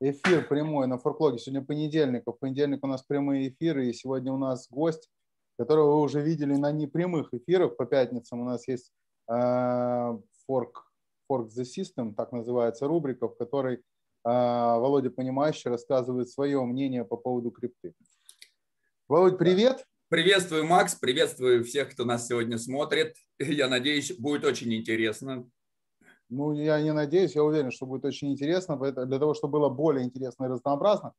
эфир прямой на форклоге. Сегодня понедельник, а в понедельник у нас прямые эфиры, и сегодня у нас гость, которого вы уже видели на непрямых эфирах. По пятницам у нас есть э, Fork, Fork the System, так называется рубрика, в которой э, Володя Понимающий рассказывает свое мнение по поводу крипты. Володь, привет! Приветствую, Макс, приветствую всех, кто нас сегодня смотрит. Я надеюсь, будет очень интересно. Ну, я не надеюсь, я уверен, что будет очень интересно. Для того, чтобы было более интересно и разнообразно,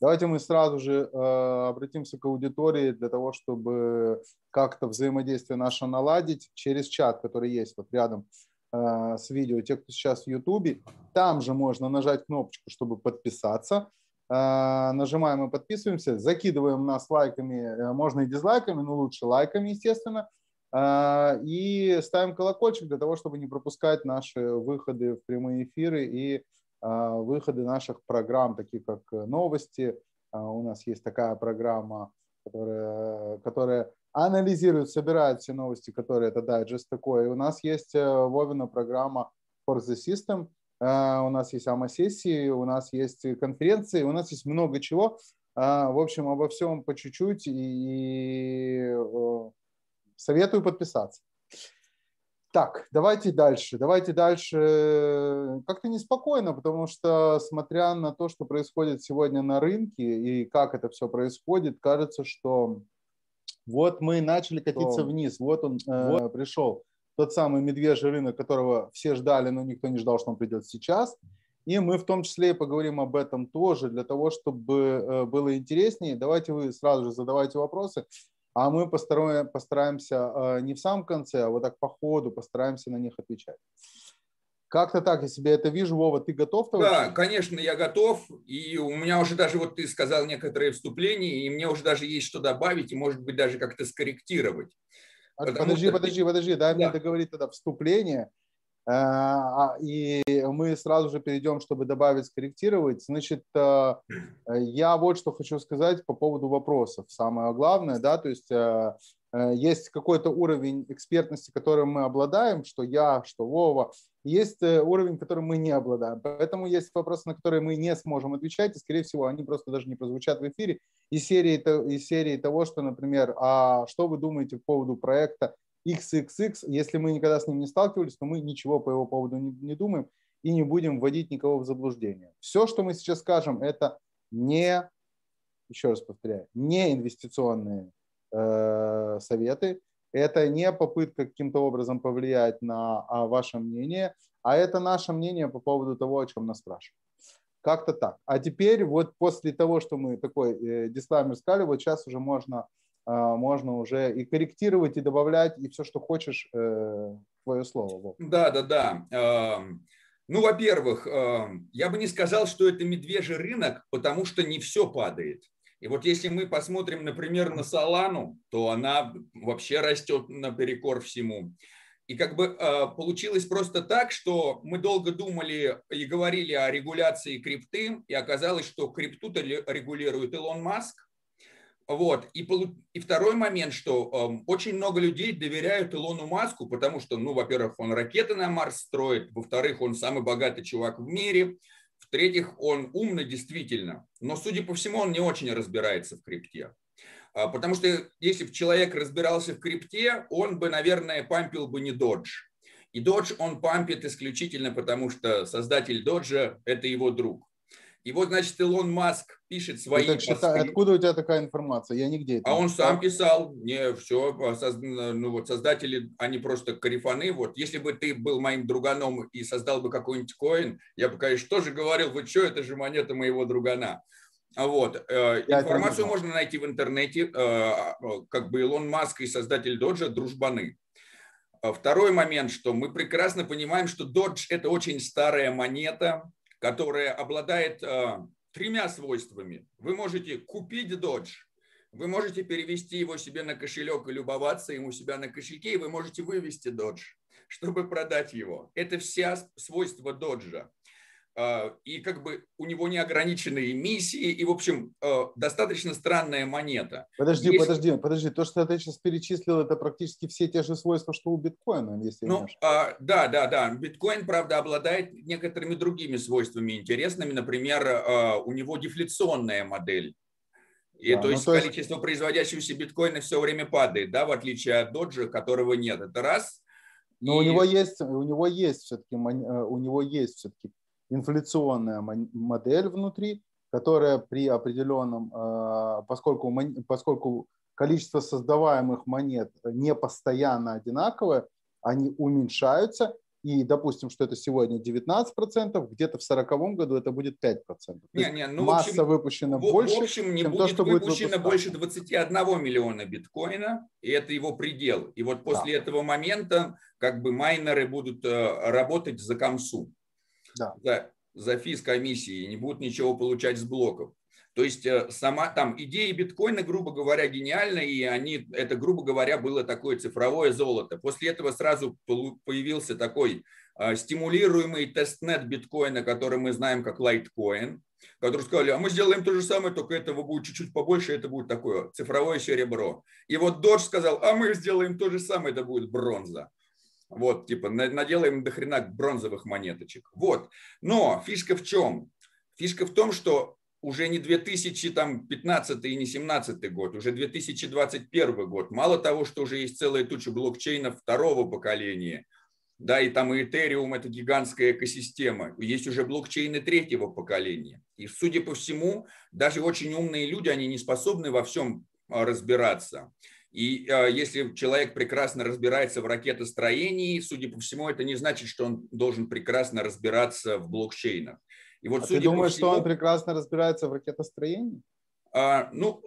давайте мы сразу же э, обратимся к аудитории для того, чтобы как-то взаимодействие наше наладить через чат, который есть вот рядом э, с видео. Те, кто сейчас в YouTube, там же можно нажать кнопочку, чтобы подписаться. Э, нажимаем и подписываемся, закидываем нас лайками, можно и дизлайками, но лучше лайками, естественно. А, и ставим колокольчик для того, чтобы не пропускать наши выходы в прямые эфиры и а, выходы наших программ, таких как новости. А, у нас есть такая программа, которая, которая анализирует, собирает все новости, которые это дайджест такой. И у нас есть э, Вовина программа For the System, у нас есть АМА-сессии, у нас есть конференции, у нас есть много чего. В общем, обо всем по чуть-чуть и Советую подписаться. Так, давайте дальше. Давайте дальше. Как-то неспокойно, потому что, смотря на то, что происходит сегодня на рынке и как это все происходит, кажется, что вот мы начали катиться что? вниз, вот он э, вот. пришел. Тот самый медвежий рынок, которого все ждали, но никто не ждал, что он придет сейчас. И мы в том числе и поговорим об этом тоже, для того, чтобы э, было интереснее. Давайте вы сразу же задавайте вопросы а мы постараем, постараемся э, не в самом конце, а вот так по ходу постараемся на них отвечать. Как-то так, я себе это вижу. Вова, ты готов? -то да, конечно, я готов. И у меня уже даже, вот ты сказал некоторые вступления, и мне уже даже есть что добавить, и, может быть, даже как-то скорректировать. Подожди, что... подожди, подожди, дай да. мне договорить тогда вступление. А, и мы сразу же перейдем, чтобы добавить, скорректировать. Значит, э, я вот что хочу сказать по поводу вопросов. Самое главное, да, то есть э, э, есть какой-то уровень экспертности, которым мы обладаем, что я, что Вова, есть уровень, которым мы не обладаем. Поэтому есть вопросы, на которые мы не сможем отвечать, и, скорее всего, они просто даже не прозвучат в эфире. Из серии, из серии того, что, например, а что вы думаете по поводу проекта XXX, если мы никогда с ним не сталкивались, то мы ничего по его поводу не, не думаем и не будем вводить никого в заблуждение. Все, что мы сейчас скажем, это не, еще раз повторяю, не инвестиционные э, советы, это не попытка каким-то образом повлиять на а, ваше мнение, а это наше мнение по поводу того, о чем нас спрашивают. Как-то так. А теперь вот после того, что мы такой э, дисклаймер сказали, вот сейчас уже можно можно уже и корректировать, и добавлять, и все, что хочешь, э, твое слово. Да, да, да. Ну, во-первых, я бы не сказал, что это медвежий рынок, потому что не все падает. И вот если мы посмотрим, например, на Солану, то она вообще растет наперекор всему. И как бы а, получилось просто так, что мы долго думали и говорили о регуляции крипты, и оказалось, что крипту регулирует Илон Маск, вот. И, и второй момент, что э, очень много людей доверяют Илону Маску, потому что, ну, во-первых, он ракеты на Марс строит, во-вторых, он самый богатый чувак в мире, в-третьих, он умный действительно, но, судя по всему, он не очень разбирается в крипте. А, потому что если бы человек разбирался в крипте, он бы, наверное, пампил бы не Dodge. И Dodge он пампит исключительно потому, что создатель Доджа – это его друг. И вот, значит, Илон Маск пишет свои посты. Считай, откуда у тебя такая информация? Я нигде это А он сам писал. Не, все, ну вот создатели, они просто карифаны. Вот, если бы ты был моим друганом и создал бы какой-нибудь коин, я бы, конечно, тоже говорил, вы что, это же монета моего другана. Вот. Э, я информацию можно найти в интернете. Э, как бы Илон Маск и создатель Доджа дружбаны. Второй момент, что мы прекрасно понимаем, что Додж – это очень старая монета, которая обладает э, тремя свойствами. Вы можете купить Dodge, вы можете перевести его себе на кошелек и любоваться ему себя на кошельке, и вы можете вывести Dodge, чтобы продать его. Это все свойства Dodge. А, и как бы у него неограниченные эмиссии, и, в общем, а, достаточно странная монета. Подожди, Есть... подожди, подожди. То, что ты сейчас перечислил, это практически все те же свойства, что у биткоина, если ну, а, Да, да, да. Биткоин, правда, обладает некоторыми другими свойствами интересными. Например, а, у него дефляционная модель. И да, то есть ну, то количество есть... производящегося биткоина все время падает, да, в отличие от доджа, которого нет. Это раз. Но и... у него есть, у него есть все-таки, э, у него есть все-таки инфляционная модель внутри, которая при определенном, э, поскольку, поскольку количество создаваемых монет не постоянно одинаковое, они уменьшаются, и допустим, что это сегодня 19%, где-то в 40 году это будет 5%. Не, не, ну, масса общем, выпущена в, больше, в общем, не чем будет то, что выпущено будет больше 21 миллиона биткоина, и это его предел. И вот после да. этого момента как бы майнеры будут э, работать за комсу да. за, за физ комиссии, не будут ничего получать с блоков. То есть э, сама там идея биткоина, грубо говоря, гениальна, и они, это, грубо говоря, было такое цифровое золото. После этого сразу появился такой э, стимулируемый тестнет биткоина, который мы знаем как лайткоин, который сказали, а мы сделаем то же самое, только этого будет чуть-чуть побольше, это будет такое цифровое серебро. И вот Додж сказал, а мы сделаем то же самое, это будет бронза. Вот, типа, наделаем до хрена бронзовых монеточек. Вот. Но фишка в чем? Фишка в том, что уже не 2015 и не 2017 год, уже 2021 год. Мало того, что уже есть целая туча блокчейнов второго поколения, да, и там и Ethereum – это гигантская экосистема. Есть уже блокчейны третьего поколения. И, судя по всему, даже очень умные люди, они не способны во всем а, разбираться. И э, если человек прекрасно разбирается в ракетостроении, судя по всему, это не значит, что он должен прекрасно разбираться в блокчейнах. И вот, а судя ты думаешь, всему, что он прекрасно разбирается в ракетостроении? А, ну,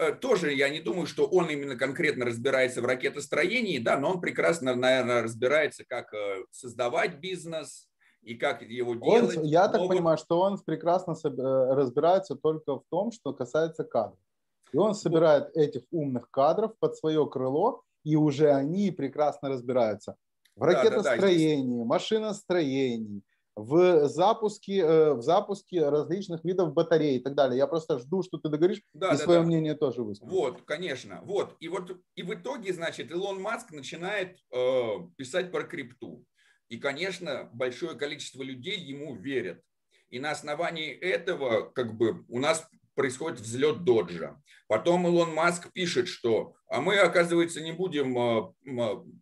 э, тоже я не думаю, что он именно конкретно разбирается в ракетостроении, да, но он прекрасно, наверное, разбирается, как э, создавать бизнес и как его делать. Он, я так понимаю, что он прекрасно э, разбирается только в том, что касается кадров. И он собирает этих умных кадров под свое крыло, и уже они прекрасно разбираются в ракетостроении, да, да, да. машиностроении, в запуске, э, в запуске различных видов батарей и так далее. Я просто жду, что ты договоришь, да, и да, свое да. мнение тоже выскажешь. Вот, конечно. Вот. И вот и в итоге, значит, Илон Маск начинает э, писать про крипту. И, конечно, большое количество людей ему верят. И на основании этого как бы у нас происходит взлет доджа. Потом Илон Маск пишет, что а мы, оказывается, не будем а,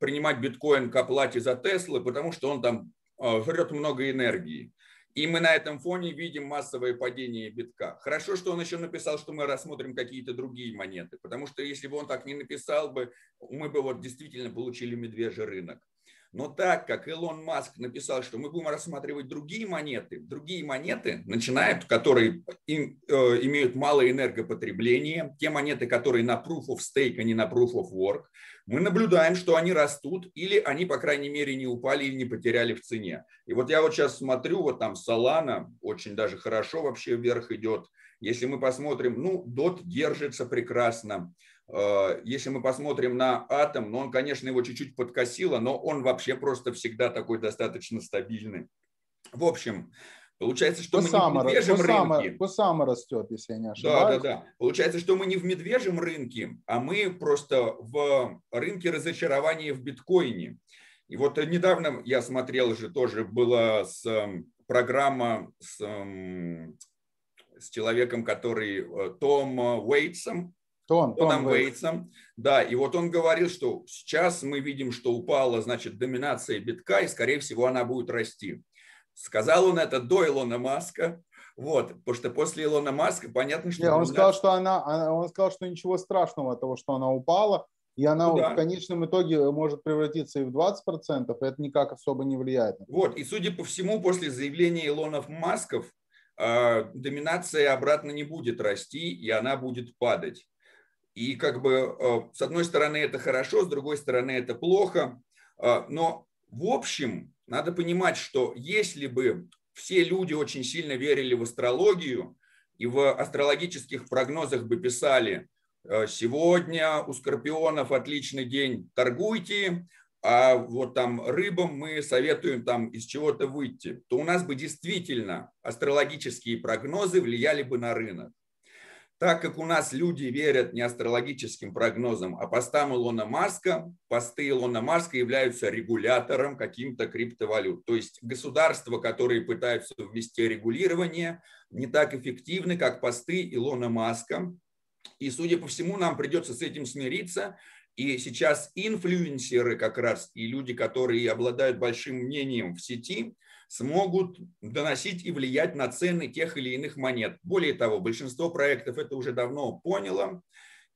принимать биткоин к оплате за Теслы, потому что он там а, жрет много энергии. И мы на этом фоне видим массовое падение битка. Хорошо, что он еще написал, что мы рассмотрим какие-то другие монеты, потому что если бы он так не написал бы, мы бы вот действительно получили медвежий рынок. Но так как Илон Маск написал, что мы будем рассматривать другие монеты, другие монеты начинают, которые им, э, имеют малое энергопотребление, те монеты, которые на proof of stake, а не на proof of work, мы наблюдаем, что они растут или они, по крайней мере, не упали или не потеряли в цене. И вот я вот сейчас смотрю, вот там Solana очень даже хорошо вообще вверх идет. Если мы посмотрим, ну, DOT держится прекрасно. Э, если мы посмотрим на атом, ну, он, конечно, его чуть-чуть подкосило, но он вообще просто всегда такой достаточно стабильный. В общем, Получается, что Кусама, мы не в медвежьем Кусама, рынке. Кусама растет, если я не ошибаюсь. Да, да, да. Получается, что мы не в медвежьем рынке, а мы просто в рынке разочарования в биткоине. И вот недавно я смотрел же тоже была с, эм, программа с, эм, с человеком, который э, Том Уэйтсом, Том, Тоном Вейтсом. Да, и вот он говорил, что сейчас мы видим, что упала, значит, доминация битка, и, скорее всего, она будет расти. Сказал он это до Илона Маска, вот, потому что после Илона Маска понятно, что... Нет, он, сказал, что она, он сказал, что ничего страшного от того, что она упала, и она ну, да. в конечном итоге может превратиться и в 20%, и это никак особо не влияет. Вот, и судя по всему, после заявления Илонов Масков, э, доминация обратно не будет расти, и она будет падать. И как бы э, с одной стороны это хорошо, с другой стороны это плохо. Э, но в общем надо понимать, что если бы все люди очень сильно верили в астрологию и в астрологических прогнозах бы писали, э, сегодня у скорпионов отличный день, торгуйте, а вот там рыбам мы советуем там из чего-то выйти, то у нас бы действительно астрологические прогнозы влияли бы на рынок. Так как у нас люди верят не астрологическим прогнозам, а постам Илона Маска, посты Илона Маска являются регулятором каким-то криптовалют. То есть государства, которые пытаются ввести регулирование, не так эффективны, как посты Илона Маска. И, судя по всему, нам придется с этим смириться. И сейчас инфлюенсеры как раз и люди, которые обладают большим мнением в сети, смогут доносить и влиять на цены тех или иных монет. Более того, большинство проектов это уже давно поняло.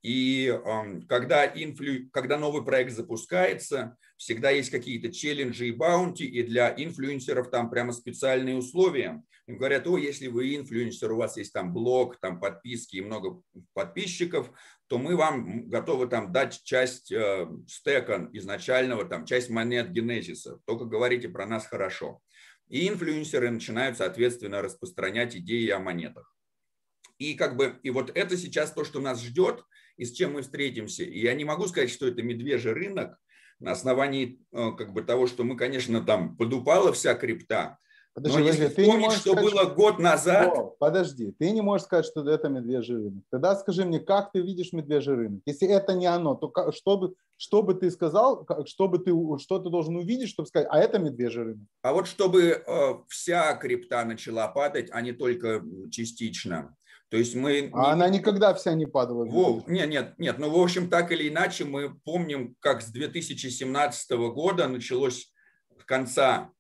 И э, когда, инфлю... когда новый проект запускается, всегда есть какие-то челленджи и баунти, и для инфлюенсеров там прямо специальные условия. Им говорят, о, если вы инфлюенсер, у вас есть там блог, там подписки и много подписчиков, то мы вам готовы там дать часть э, стека изначального, там часть монет генезиса. Только говорите про нас хорошо. И инфлюенсеры начинают, соответственно, распространять идеи о монетах. И как бы, и вот это сейчас то, что нас ждет, и с чем мы встретимся. И я не могу сказать, что это медвежий рынок на основании э, как бы того, что мы, конечно, там подупала вся крипта, Подожди, Но если вспомнить, что сказать, было год назад... О, подожди, ты не можешь сказать, что это медвежий рынок. Тогда скажи мне, как ты видишь медвежий рынок? Если это не оно, то как, что, бы, что бы ты сказал, что, бы ты, что ты должен увидеть, чтобы сказать, а это медвежий рынок? А вот чтобы э, вся крипта начала падать, а не только частично. То есть мы... А не... она никогда вся не падала. Во, нет, нет, нет. Ну, в общем, так или иначе, мы помним, как с 2017 года началось конца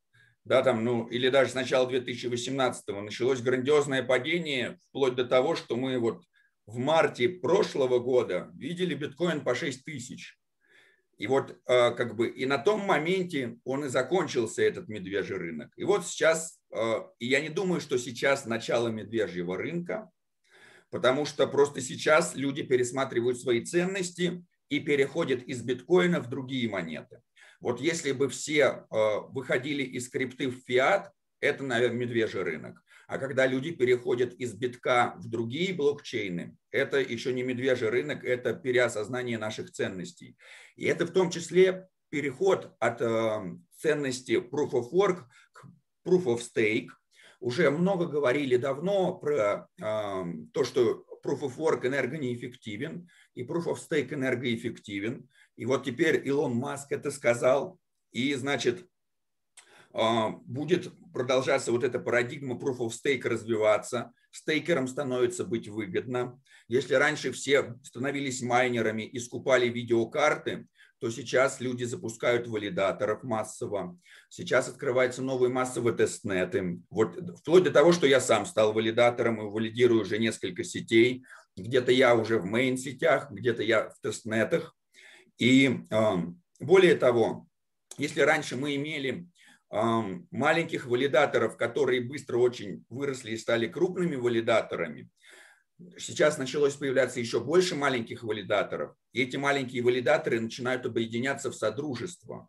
да, там, ну, или даже с начала 2018 началось грандиозное падение, вплоть до того, что мы вот в марте прошлого года видели биткоин по 6 тысяч. И вот э, как бы и на том моменте он и закончился, этот медвежий рынок. И вот сейчас, э, и я не думаю, что сейчас начало медвежьего рынка, потому что просто сейчас люди пересматривают свои ценности и переходят из биткоина в другие монеты. Вот если бы все э, выходили из крипты в фиат, это, наверное, медвежий рынок. А когда люди переходят из битка в другие блокчейны, это еще не медвежий рынок, это переосознание наших ценностей. И это в том числе переход от э, ценности Proof of Work к Proof of Stake. Уже много говорили давно про э, то, что Proof of Work энергонеэффективен и Proof of Stake энергоэффективен. И вот теперь Илон Маск это сказал, и, значит, а, будет продолжаться вот эта парадигма Proof of Stake развиваться, стейкерам становится быть выгодно. Если раньше все становились майнерами и скупали видеокарты, то сейчас люди запускают валидаторов массово. Сейчас открываются новые массовые тестнеты. Вот, вплоть до того, что я сам стал валидатором и валидирую уже несколько сетей. Где-то я уже в mainnet-ах, где-то я в тестнетах. И более того, если раньше мы имели маленьких валидаторов, которые быстро очень выросли и стали крупными валидаторами, сейчас началось появляться еще больше маленьких валидаторов. И эти маленькие валидаторы начинают объединяться в содружество.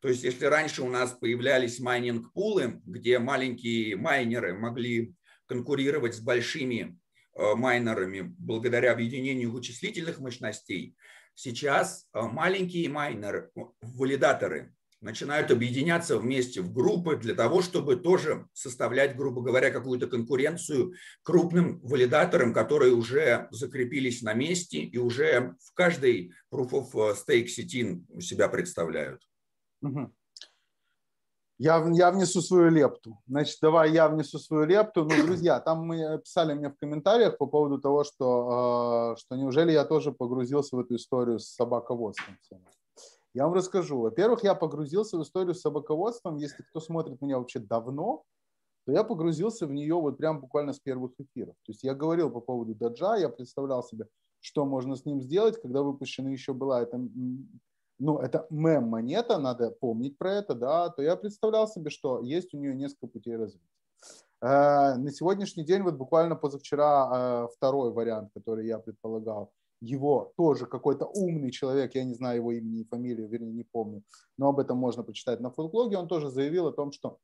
То есть если раньше у нас появлялись майнинг-пулы, где маленькие майнеры могли конкурировать с большими э, майнерами благодаря объединению вычислительных мощностей, сейчас э, маленькие майнеры, валидаторы начинают объединяться вместе в группы для того, чтобы тоже составлять, грубо говоря, какую-то конкуренцию крупным валидаторам, которые уже закрепились на месте и уже в каждой Proof of э, Stake сети себя представляют. Я, я внесу свою лепту. Значит, давай я внесу свою лепту. Ну, друзья, там мы писали мне в комментариях по поводу того, что, э, что неужели я тоже погрузился в эту историю с собаководством. Я вам расскажу. Во-первых, я погрузился в историю с собаководством. Если кто смотрит меня вообще давно, то я погрузился в нее вот прям буквально с первых эфиров. То есть я говорил по поводу даджа, я представлял себе, что можно с ним сделать, когда выпущена еще была эта ну, это мем-монета, надо помнить про это, да, то я представлял себе, что есть у нее несколько путей развития. Э, на сегодняшний день, вот буквально позавчера, э, второй вариант, который я предполагал, его тоже какой-то умный человек, я не знаю его имени и фамилию, вернее, не помню, но об этом можно почитать на фолклоге, он тоже заявил о том, что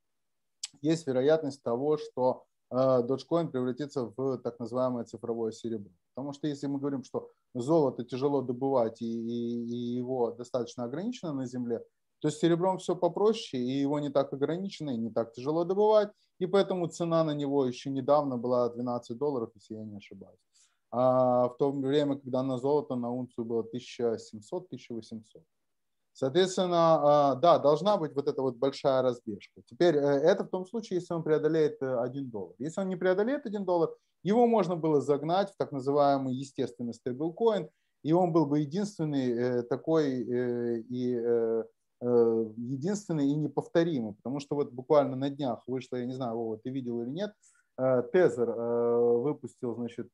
есть вероятность того, что э, Dogecoin превратится в так называемое цифровое серебро. Потому что если мы говорим, что золото тяжело добывать и, и, и его достаточно ограничено на Земле, То есть серебром все попроще, и его не так ограничено, и не так тяжело добывать, и поэтому цена на него еще недавно была 12 долларов, если я не ошибаюсь. А в то время, когда на золото на унцию было 1700-1800. Соответственно, а, да, должна быть вот эта вот большая разбежка. Теперь э, это в том случае, если он преодолеет 1 э, доллар. Если он не преодолеет 1 доллар, его можно было загнать в так называемый естественный стейблкоин, и он был бы единственный э, такой и единственный и неповторимый, потому что вот буквально на днях вышло, я не знаю, Вова, ты видел или нет, Тезер выпустил, значит,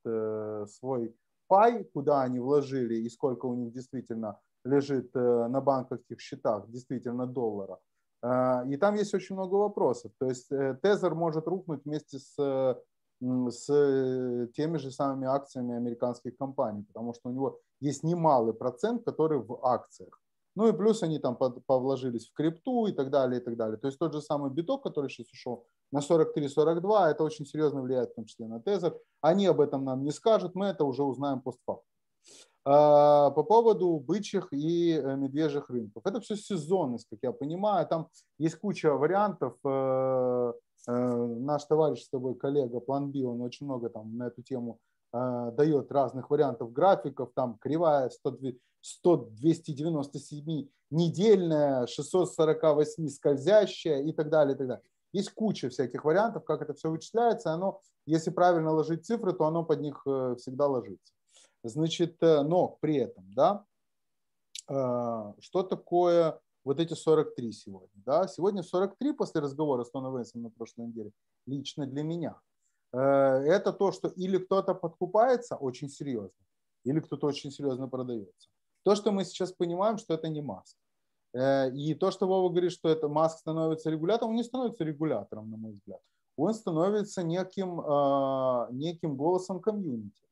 свой пай, куда они вложили и сколько у них действительно лежит э, на банковских счетах, действительно доллара. Э, и там есть очень много вопросов. То есть э, Тезер может рухнуть вместе с, с теми же самыми акциями американских компаний, потому что у него есть немалый процент, который в акциях. Ну и плюс они там повложились в крипту и так далее, и так далее. То есть тот же самый биток, который сейчас ушел на 43-42, это очень серьезно влияет в том числе на тезер. Они об этом нам не скажут, мы это уже узнаем постфактум. А, по поводу бычьих и э, медвежьих рынков. Это все сезонность, как я понимаю. Там есть куча вариантов. Э, э, наш товарищ с тобой, коллега План Би, он очень много там на эту тему дает разных вариантов графиков. Там кривая 100, 100 297 недельная, 648 скользящая и так далее, и так далее. Есть куча всяких вариантов, как это все вычисляется. Оно, если правильно ложить цифры, то оно под них всегда ложится. Значит, э, но при этом, да, э, что такое вот эти 43 сегодня? Да? Сегодня 43 после разговора с Тоном Венсом на прошлой неделе, лично для меня. Э, это то, что или кто-то подкупается очень серьезно, или кто-то очень серьезно продается. То, что мы сейчас понимаем, что это не Маск. И то, что Вова говорит, что это Маск становится регулятором, он не становится регулятором, на мой взгляд. Он становится неким, неким голосом комьюнити.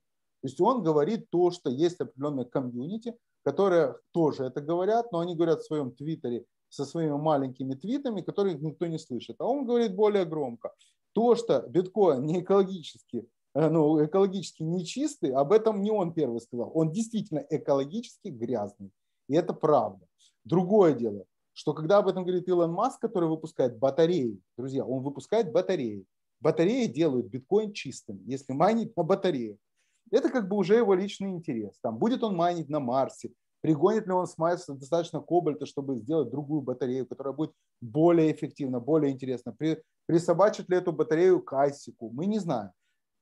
То есть он говорит то, что есть определенная комьюнити, которые тоже это говорят, но они говорят в своем твиттере со своими маленькими твитами, которые никто не слышит. А он говорит более громко. То, что биткоин не экологически, э, ну, экологически нечистый, об этом не он первый сказал. Он действительно экологически грязный. И это правда. Другое дело, что когда об этом говорит Илон Маск, который выпускает батареи, друзья, он выпускает батареи. Батареи делают биткоин чистым, если майнить на батареях. Это как бы уже его личный интерес. Там, будет он майнить на Марсе, пригонит ли он с Марса достаточно кобальта, чтобы сделать другую батарею, которая будет более эффективна, более интересна. При, присобачит ли эту батарею к Айсику, мы не знаем.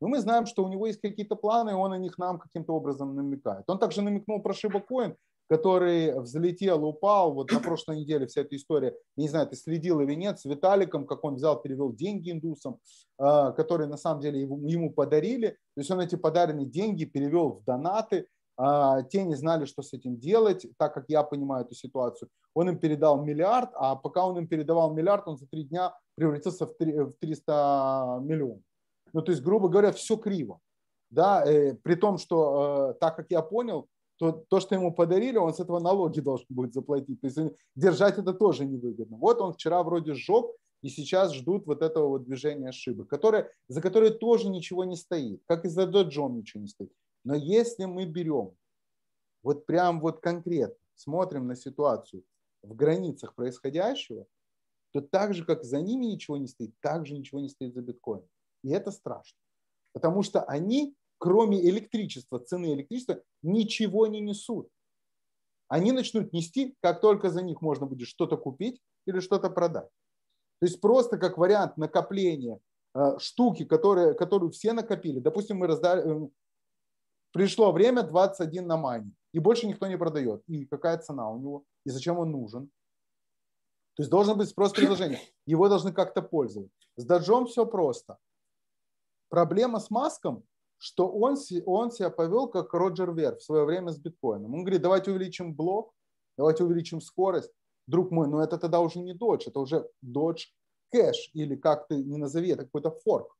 Но мы знаем, что у него есть какие-то планы, и он о них нам каким-то образом намекает. Он также намекнул про Шибакоин, который взлетел, упал. Вот на прошлой неделе вся эта история, не знаю, ты следил или нет, с Виталиком, как он взял, перевел деньги индусам, а, которые на самом деле ему подарили. То есть он эти подаренные деньги перевел в донаты, а, те не знали, что с этим делать, так как я понимаю эту ситуацию. Он им передал миллиард, а пока он им передавал миллиард, он за три дня превратился в 300 миллионов. Ну, то есть, грубо говоря, все криво. Да, э, при том, что, э, так как я понял, то, то, что ему подарили, он с этого налоги должен будет заплатить. То есть держать это тоже невыгодно. Вот он вчера вроде сжег, и сейчас ждут вот этого вот движения ошибок, которое, за которое тоже ничего не стоит, как и за доджом ничего не стоит. Но если мы берем вот прям вот конкретно, смотрим на ситуацию в границах происходящего, то так же, как за ними ничего не стоит, так же ничего не стоит за биткоин. И это страшно. Потому что они кроме электричества, цены электричества, ничего не несут. Они начнут нести, как только за них можно будет что-то купить или что-то продать. То есть просто как вариант накопления э, штуки, которые, которую все накопили. Допустим, мы раздали, э, пришло время 21 на мане, и больше никто не продает. И какая цена у него, и зачем он нужен. То есть должен быть спрос предложения. Его должны как-то пользоваться. С Даджом все просто. Проблема с маском что он, он себя повел как Роджер Вер в свое время с биткоином. Он говорит, давайте увеличим блок, давайте увеличим скорость. Друг мой, но это тогда уже не Dodge, это уже Dodge Cash или как ты не назови, это какой-то форк.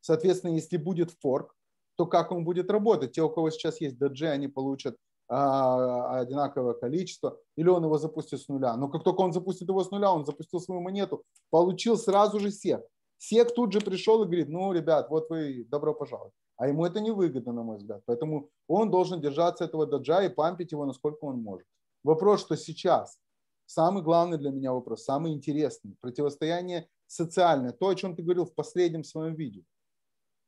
Соответственно, если будет форк, то как он будет работать? Те, у кого сейчас есть Dodge, они получат а, одинаковое количество, или он его запустит с нуля. Но как только он запустит его с нуля, он запустил свою монету, получил сразу же сек. Сек тут же пришел и говорит, ну, ребят, вот вы, добро пожаловать. А ему это невыгодно, на мой взгляд. Поэтому он должен держаться этого доджа и пампить его, насколько он может. Вопрос, что сейчас самый главный для меня вопрос, самый интересный, противостояние социальное, то, о чем ты говорил в последнем своем видео.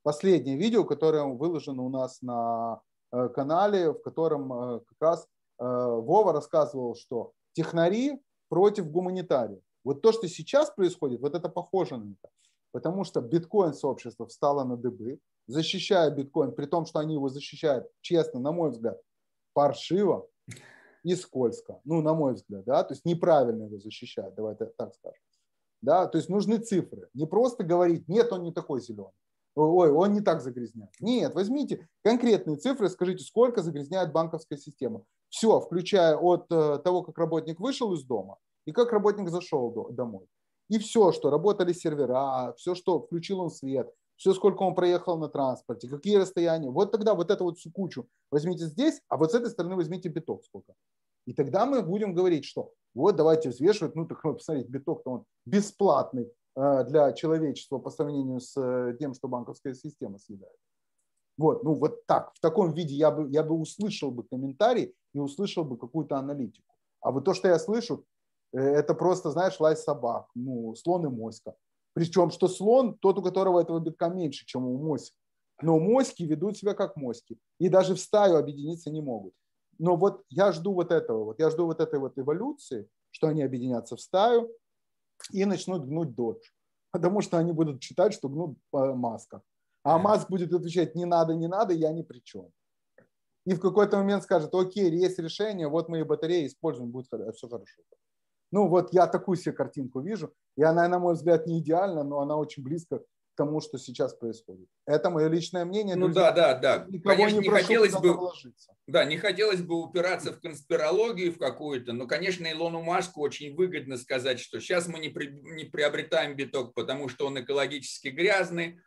Последнее видео, которое выложено у нас на э, канале, в котором э, как раз э, Вова рассказывал, что технари против гуманитариев. Вот то, что сейчас происходит, вот это похоже на это. Потому что биткоин-сообщество встало на дыбы, защищая биткоин, при том, что они его защищают, честно, на мой взгляд, паршиво и скользко. Ну, на мой взгляд, да, то есть неправильно его защищают, давай так скажем. Да, то есть нужны цифры. Не просто говорить, нет, он не такой зеленый. Ой, он не так загрязняет. Нет, возьмите конкретные цифры, скажите, сколько загрязняет банковская система. Все, включая от э, того, как работник вышел из дома и как работник зашел домой. И все, что работали сервера, все, что включил он свет, все, сколько он проехал на транспорте, какие расстояния. Вот тогда вот эту вот всю кучу возьмите здесь, а вот с этой стороны возьмите биток сколько. И тогда мы будем говорить, что вот давайте взвешивать, ну так посмотрите, биток-то он бесплатный э, для человечества по сравнению с э, тем, что банковская система съедает. Вот, ну вот так, в таком виде я бы, я бы услышал бы комментарий и услышал бы какую-то аналитику. А вот то, что я слышу, э, это просто, знаешь, лай собак, ну, слон и моська. Причем, что слон, тот, у которого этого битка меньше, чем у моськи. Но моськи ведут себя как моськи. И даже в стаю объединиться не могут. Но вот я жду вот этого, вот я жду вот этой вот эволюции, что они объединятся в стаю и начнут гнуть додж. Потому что они будут считать, что гнут по масках. А Маск будет отвечать, не надо, не надо, я ни при чем. И в какой-то момент скажет, окей, есть решение, вот мы и батареи используем, будет все хорошо. Ну вот я такую себе картинку вижу, и она, на мой взгляд, не идеальна, но она очень близко к тому, что сейчас происходит. Это мое личное мнение. Ну друзья. да, да, да. Конечно, не, не хотелось бы, да, не хотелось бы упираться в конспирологию в какую-то, но, конечно, Илону Маску очень выгодно сказать, что сейчас мы не, при, не приобретаем биток, потому что он экологически грязный,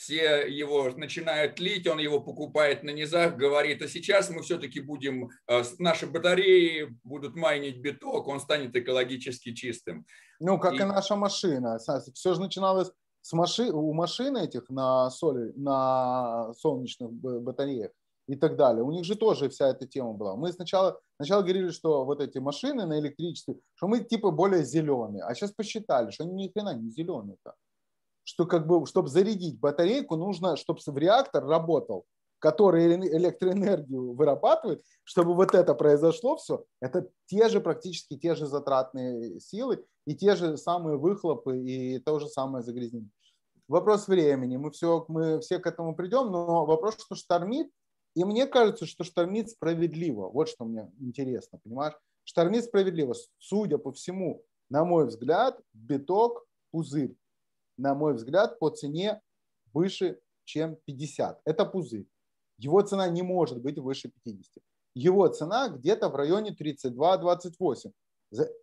все его начинают лить, он его покупает на низах, говорит, а сейчас мы все-таки будем, э, наши батареи будут майнить биток, он станет экологически чистым. Ну, как и, и наша машина. Все же начиналось с машин, у машин этих на соли, на солнечных батареях и так далее. У них же тоже вся эта тема была. Мы сначала, сначала говорили, что вот эти машины на электричестве, что мы типа более зеленые, а сейчас посчитали, что они ни хрена не зеленые-то что как бы, чтобы зарядить батарейку, нужно, чтобы в реактор работал, который электроэнергию вырабатывает, чтобы вот это произошло все, это те же практически те же затратные силы и те же самые выхлопы и то же самое загрязнение. Вопрос времени, мы все, мы все к этому придем, но вопрос, что штормит, и мне кажется, что штормит справедливо. Вот что мне интересно, понимаешь? Штормит справедливо. Судя по всему, на мой взгляд, биток, пузырь на мой взгляд, по цене выше, чем 50. Это пузырь. Его цена не может быть выше 50. Его цена где-то в районе 32-28.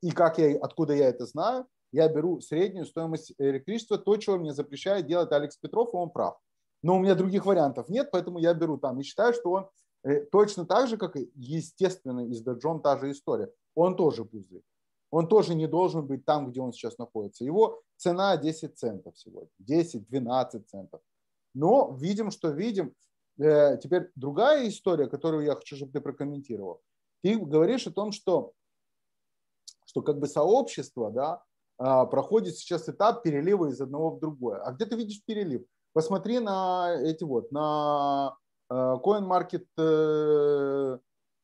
И как я, откуда я это знаю? Я беру среднюю стоимость электричества, то, чего мне запрещает делать Алекс Петров, и он прав. Но у меня других вариантов нет, поэтому я беру там. И считаю, что он э, точно так же, как и, естественно, из Даджон та же история. Он тоже пузырь он тоже не должен быть там, где он сейчас находится. Его цена 10 центов сегодня, 10-12 центов. Но видим, что видим. Э, теперь другая история, которую я хочу, чтобы ты прокомментировал. Ты говоришь о том, что, что как бы сообщество да, а, проходит сейчас этап перелива из одного в другое. А где ты видишь перелив? Посмотри на эти вот, на э, CoinMarket э,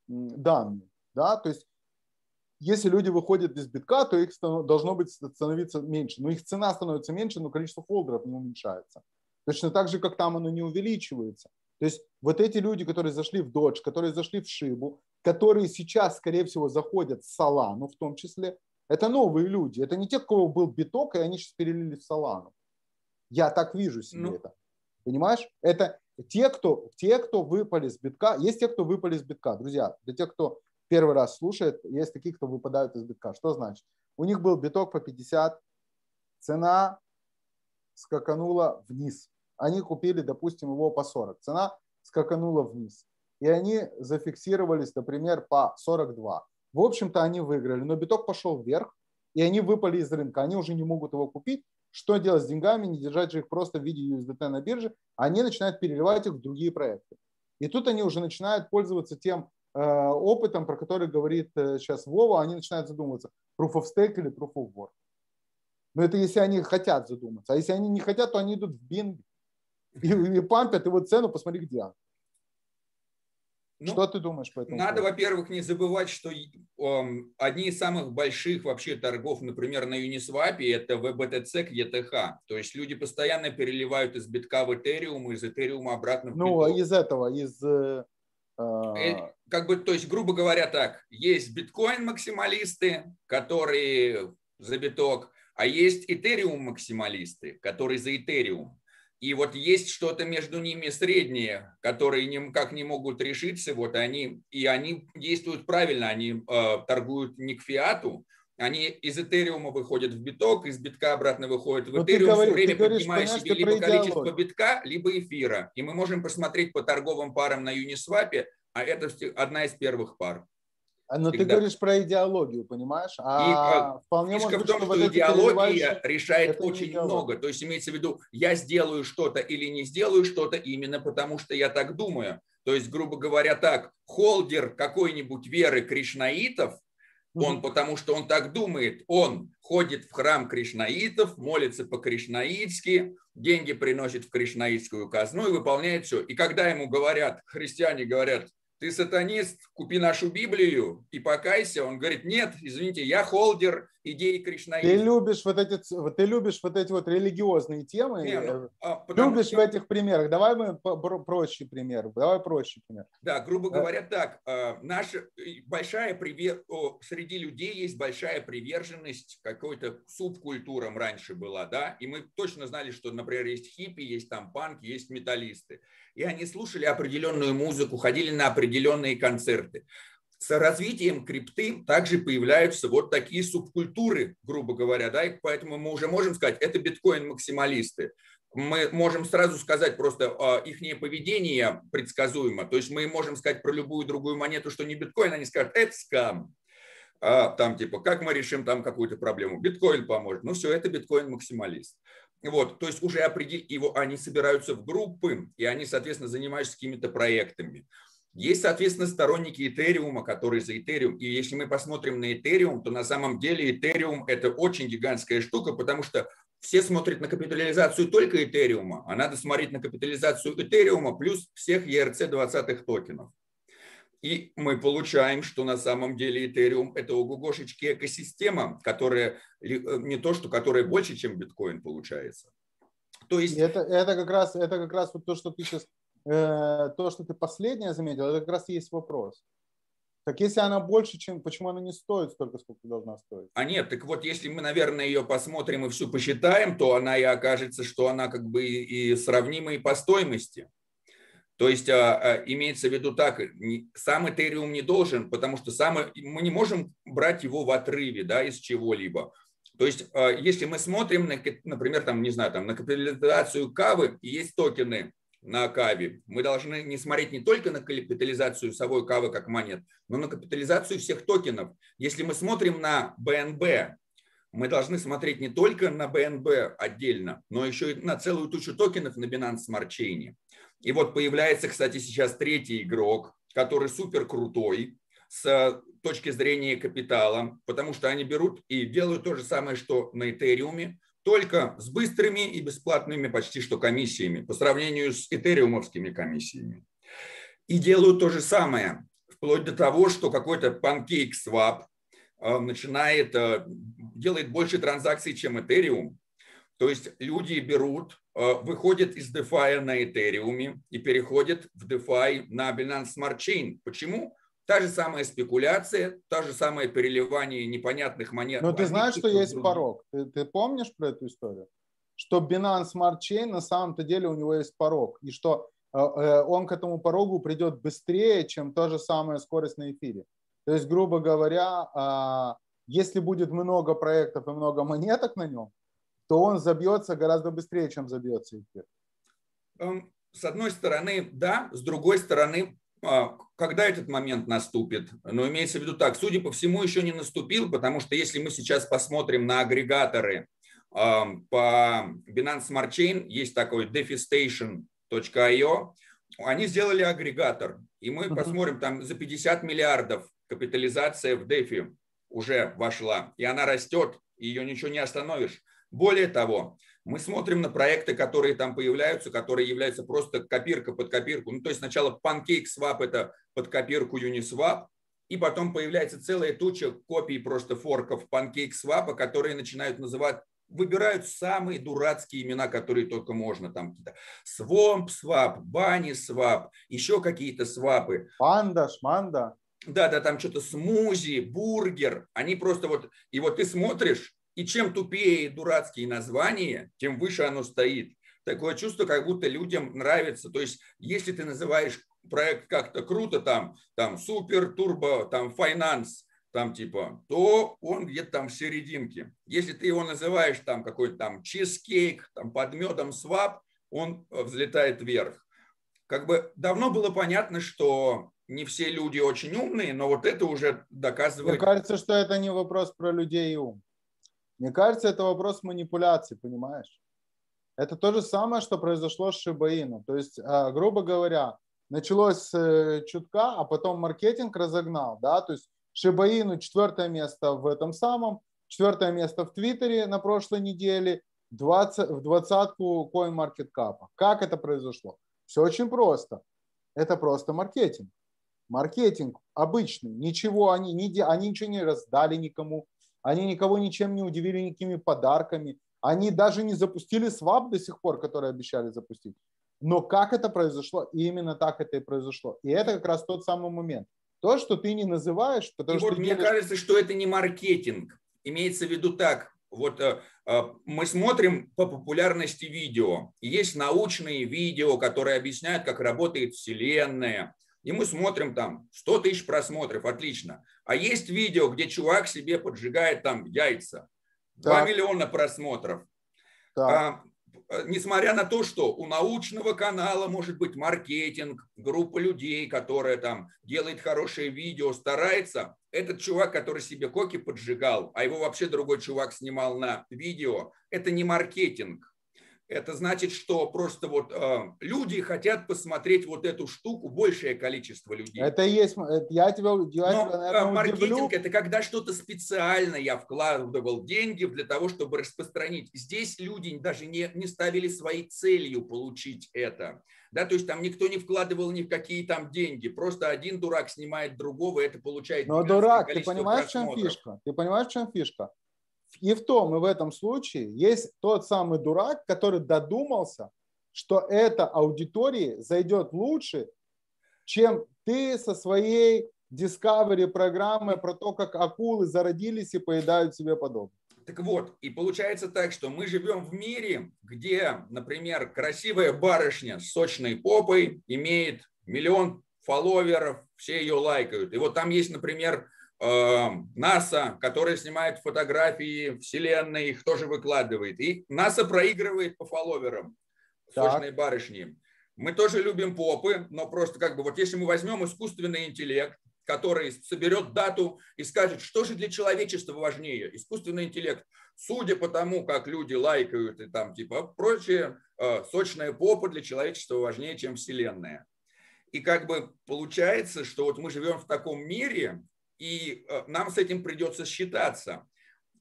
данные. Да? То есть если люди выходят из битка, то их должно быть становиться меньше. Но их цена становится меньше, но количество холдеров не уменьшается. Точно так же, как там оно не увеличивается. То есть вот эти люди, которые зашли в Dodge, которые зашли в Шибу, которые сейчас, скорее всего, заходят в Solana в том числе, это новые люди. Это не те, у кого был биток, и они сейчас перелили в Solana. Я так вижу себе ну. это. Понимаешь? Это те, кто, те, кто выпали с битка. Есть те, кто выпали с битка. Друзья, для тех, кто первый раз слушает, есть такие, кто выпадают из битка. Что значит? У них был биток по 50, цена скаканула вниз. Они купили, допустим, его по 40. Цена скаканула вниз. И они зафиксировались, например, по 42. В общем-то, они выиграли, но биток пошел вверх, и они выпали из рынка. Они уже не могут его купить. Что делать с деньгами? Не держать же их просто в виде USDT на бирже. Они начинают переливать их в другие проекты. И тут они уже начинают пользоваться тем опытом, про который говорит сейчас Вова, они начинают задумываться, proof of stake или proof of work. Но это если они хотят задуматься. А если они не хотят, то они идут в бинг и, и пампят его цену, посмотри, где она. Ну, что ты думаешь по этому? Надо, во-первых, не забывать, что um, одни из самых больших вообще торгов, например, на Uniswap, это VBTC к ETH. То есть люди постоянно переливают из битка в Ethereum, из Ethereum обратно в Ну, биток. из этого, из... Э, э, как бы, то есть, грубо говоря, так, есть биткоин-максималисты, которые за биток, а есть Ethereum-максималисты, которые за Ethereum. И вот есть что-то между ними среднее, которые никак не могут решиться. Вот они, и они действуют правильно, они э, торгуют не к фиату, они из Этериума выходят в биток, из битка обратно выходят в Этериум, все время говоришь, поднимая себе либо количество битка, либо эфира. И мы можем посмотреть по торговым парам на Uniswap, а это одна из первых пар. А, но Всегда. ты говоришь про идеологию, понимаешь? А и а, вполне может в том, что, идеология решает очень много. То есть имеется в виду, я сделаю что-то или не сделаю что-то именно потому, что я так думаю. То есть, грубо говоря, так, холдер какой-нибудь веры кришнаитов, он, потому что он так думает, он ходит в храм кришнаитов, молится по-кришнаитски, деньги приносит в кришнаитскую казну и выполняет все. И когда ему говорят, христиане говорят, ты сатанист, купи нашу Библию и покайся. Он говорит, нет, извините, я холдер идеи Кришнаизма. Ты любишь вот эти, ты любишь вот эти вот религиозные темы, не, ну, а, любишь что... в этих примерах. Давай мы проще пример, давай проще пример. Да, грубо да. говоря, так, а, наша большая привер... среди людей есть большая приверженность какой-то субкультурам раньше была, да, и мы точно знали, что, например, есть хиппи, есть там панк, есть металлисты и они слушали определенную музыку, ходили на определенные концерты. С развитием крипты также появляются вот такие субкультуры, грубо говоря, да, и поэтому мы уже можем сказать, это биткоин-максималисты. Мы можем сразу сказать просто а, их поведение предсказуемо. То есть мы можем сказать про любую другую монету, что не биткоин, они скажут, это скам. А, там типа, как мы решим там какую-то проблему? Биткоин поможет. Ну все, это биткоин-максималист. Вот, то есть уже определить его, они собираются в группы, и они, соответственно, занимаются какими-то проектами. Есть, соответственно, сторонники Этериума, которые за Этериум. И если мы посмотрим на Этериум, то на самом деле Этериум – это очень гигантская штука, потому что все смотрят на капитализацию только Этериума, а надо смотреть на капитализацию Этериума плюс всех ERC-20 токенов. И мы получаем, что на самом деле Ethereum – это ого-гошечки экосистема, которая э, не то, что которая больше, чем биткоин получается. То есть... это, это, как раз, это как раз вот то, что ты сейчас, э, то, что ты последнее заметил, это как раз и есть вопрос. Так если она больше, чем, почему она не стоит столько, сколько должна стоить? А нет, так вот, если мы, наверное, ее посмотрим и всю посчитаем, то она и окажется, что она как бы и сравнима и по стоимости. То есть а, а, имеется в виду так, сам Ethereum не должен, потому что сам, мы не можем брать его в отрыве да, из чего-либо. То есть а, если мы смотрим, на, например, там, не знаю, там, на капитализацию кавы, есть токены на каве, мы должны не смотреть не только на капитализацию совой кавы как монет, но на капитализацию всех токенов. Если мы смотрим на БНБ, мы должны смотреть не только на БНБ отдельно, но еще и на целую тучу токенов на Binance Smart Chain. И вот появляется, кстати, сейчас третий игрок, который супер крутой с точки зрения капитала, потому что они берут и делают то же самое, что на Этериуме, только с быстрыми и бесплатными почти что комиссиями по сравнению с этериумовскими комиссиями. И делают то же самое, вплоть до того, что какой-то PancakeSwap э, начинает, э, делает больше транзакций, чем Ethereum. То есть люди берут Э, выходит из DeFi на Ethereum и переходит в DeFi на Binance Smart Chain. Почему? Та же самая спекуляция, та же самое переливание непонятных монет. Но ты знаешь, что есть других. порог? Ты, ты помнишь про эту историю? Что Binance Smart Chain на самом-то деле у него есть порог. И что э, э, он к этому порогу придет быстрее, чем та же самая скорость на эфире. То есть, грубо говоря, э, если будет много проектов и много монеток на нем, то он забьется гораздо быстрее, чем забьется эфир. Эм, с одной стороны, да, с другой стороны, а, когда этот момент наступит? Но имеется в виду так, судя по всему, еще не наступил, потому что если мы сейчас посмотрим на агрегаторы эм, по Binance Smart Chain, есть такой defistation.io, они сделали агрегатор, и мы uh-huh. посмотрим, там за 50 миллиардов капитализация в DeFi уже вошла, и она растет, ее ничего не остановишь. Более того, мы смотрим на проекты, которые там появляются, которые являются просто копирка под копирку. Ну, то есть сначала PancakeSwap – это под копирку Uniswap, и потом появляется целая туча копий просто форков PancakeSwap, которые начинают называть выбирают самые дурацкие имена, которые только можно. Там какие-то Swamp Swap, Bunny Swap, еще какие-то свапы. Панда, шманда. Да, да, там что-то смузи, бургер. Они просто вот... И вот ты смотришь, и чем тупее дурацкие названия, тем выше оно стоит. Такое чувство, как будто людям нравится. То есть, если ты называешь проект как-то круто, там, там супер, турбо, там, финанс, там типа, то он где-то там в серединке. Если ты его называешь там какой-то там чизкейк, там под медом свап, он э, взлетает вверх. Как бы давно было понятно, что не все люди очень умные, но вот это уже доказывает... Мне кажется, что это не вопрос про людей и ум. Мне кажется, это вопрос манипуляции, понимаешь? Это то же самое, что произошло с Шибаином. То есть, а, грубо говоря, началось с э, чутка, а потом маркетинг разогнал, да, то есть Шибаину четвертое место в этом самом, четвертое место в Твиттере на прошлой неделе, 20, в двадцатку CoinMarketCap. Как это произошло? Все очень просто. Это просто маркетинг. Маркетинг обычный. Ничего они не они ничего не раздали никому. Они никого ничем не удивили никакими подарками. Они даже не запустили свап до сих пор, который обещали запустить. Но как это произошло? И именно так это и произошло. И это как раз тот самый момент. То, что ты не называешь, потому и что... Вот мне делаешь... кажется, что это не маркетинг. Имеется в виду так, вот э, э, мы смотрим по популярности видео. Есть научные видео, которые объясняют, как работает Вселенная. И мы смотрим там 100 тысяч просмотров, отлично. А есть видео, где чувак себе поджигает там яйца. 2 так. миллиона просмотров. Так. А, Э, несмотря на то, что у научного канала может быть маркетинг, группа людей, которая там делает хорошее видео, старается, этот чувак, который себе коки поджигал, а его вообще другой чувак снимал на видео, это не маркетинг, это значит, что просто вот э, люди хотят посмотреть вот эту штуку, большее количество людей. Это есть, я тебя, я Но, тебя наверное, маркетинг удивлю. это когда что-то специально я вкладывал деньги для того, чтобы распространить. Здесь люди даже не, не ставили своей целью получить это. Да, то есть там никто не вкладывал ни в какие там деньги, просто один дурак снимает другого, и это получает. Но дурак, ты понимаешь, в чем фишка? Ты понимаешь, в чем фишка? И в том, и в этом случае есть тот самый дурак, который додумался, что эта аудитории зайдет лучше, чем ты со своей Discovery программой про то, как акулы зародились и поедают себе подобное. Так вот, и получается так, что мы живем в мире, где, например, красивая барышня с сочной попой имеет миллион фолловеров, все ее лайкают. И вот там есть, например, НАСА, которая снимает фотографии Вселенной, их тоже выкладывает. И НАСА проигрывает по фолловерам сочной барышни. Мы тоже любим попы, но просто как бы вот если мы возьмем искусственный интеллект, который соберет дату и скажет, что же для человечества важнее, искусственный интеллект, судя по тому, как люди лайкают и там типа прочее, э, сочная попа для человечества важнее, чем Вселенная. И как бы получается, что вот мы живем в таком мире, и э, нам с этим придется считаться.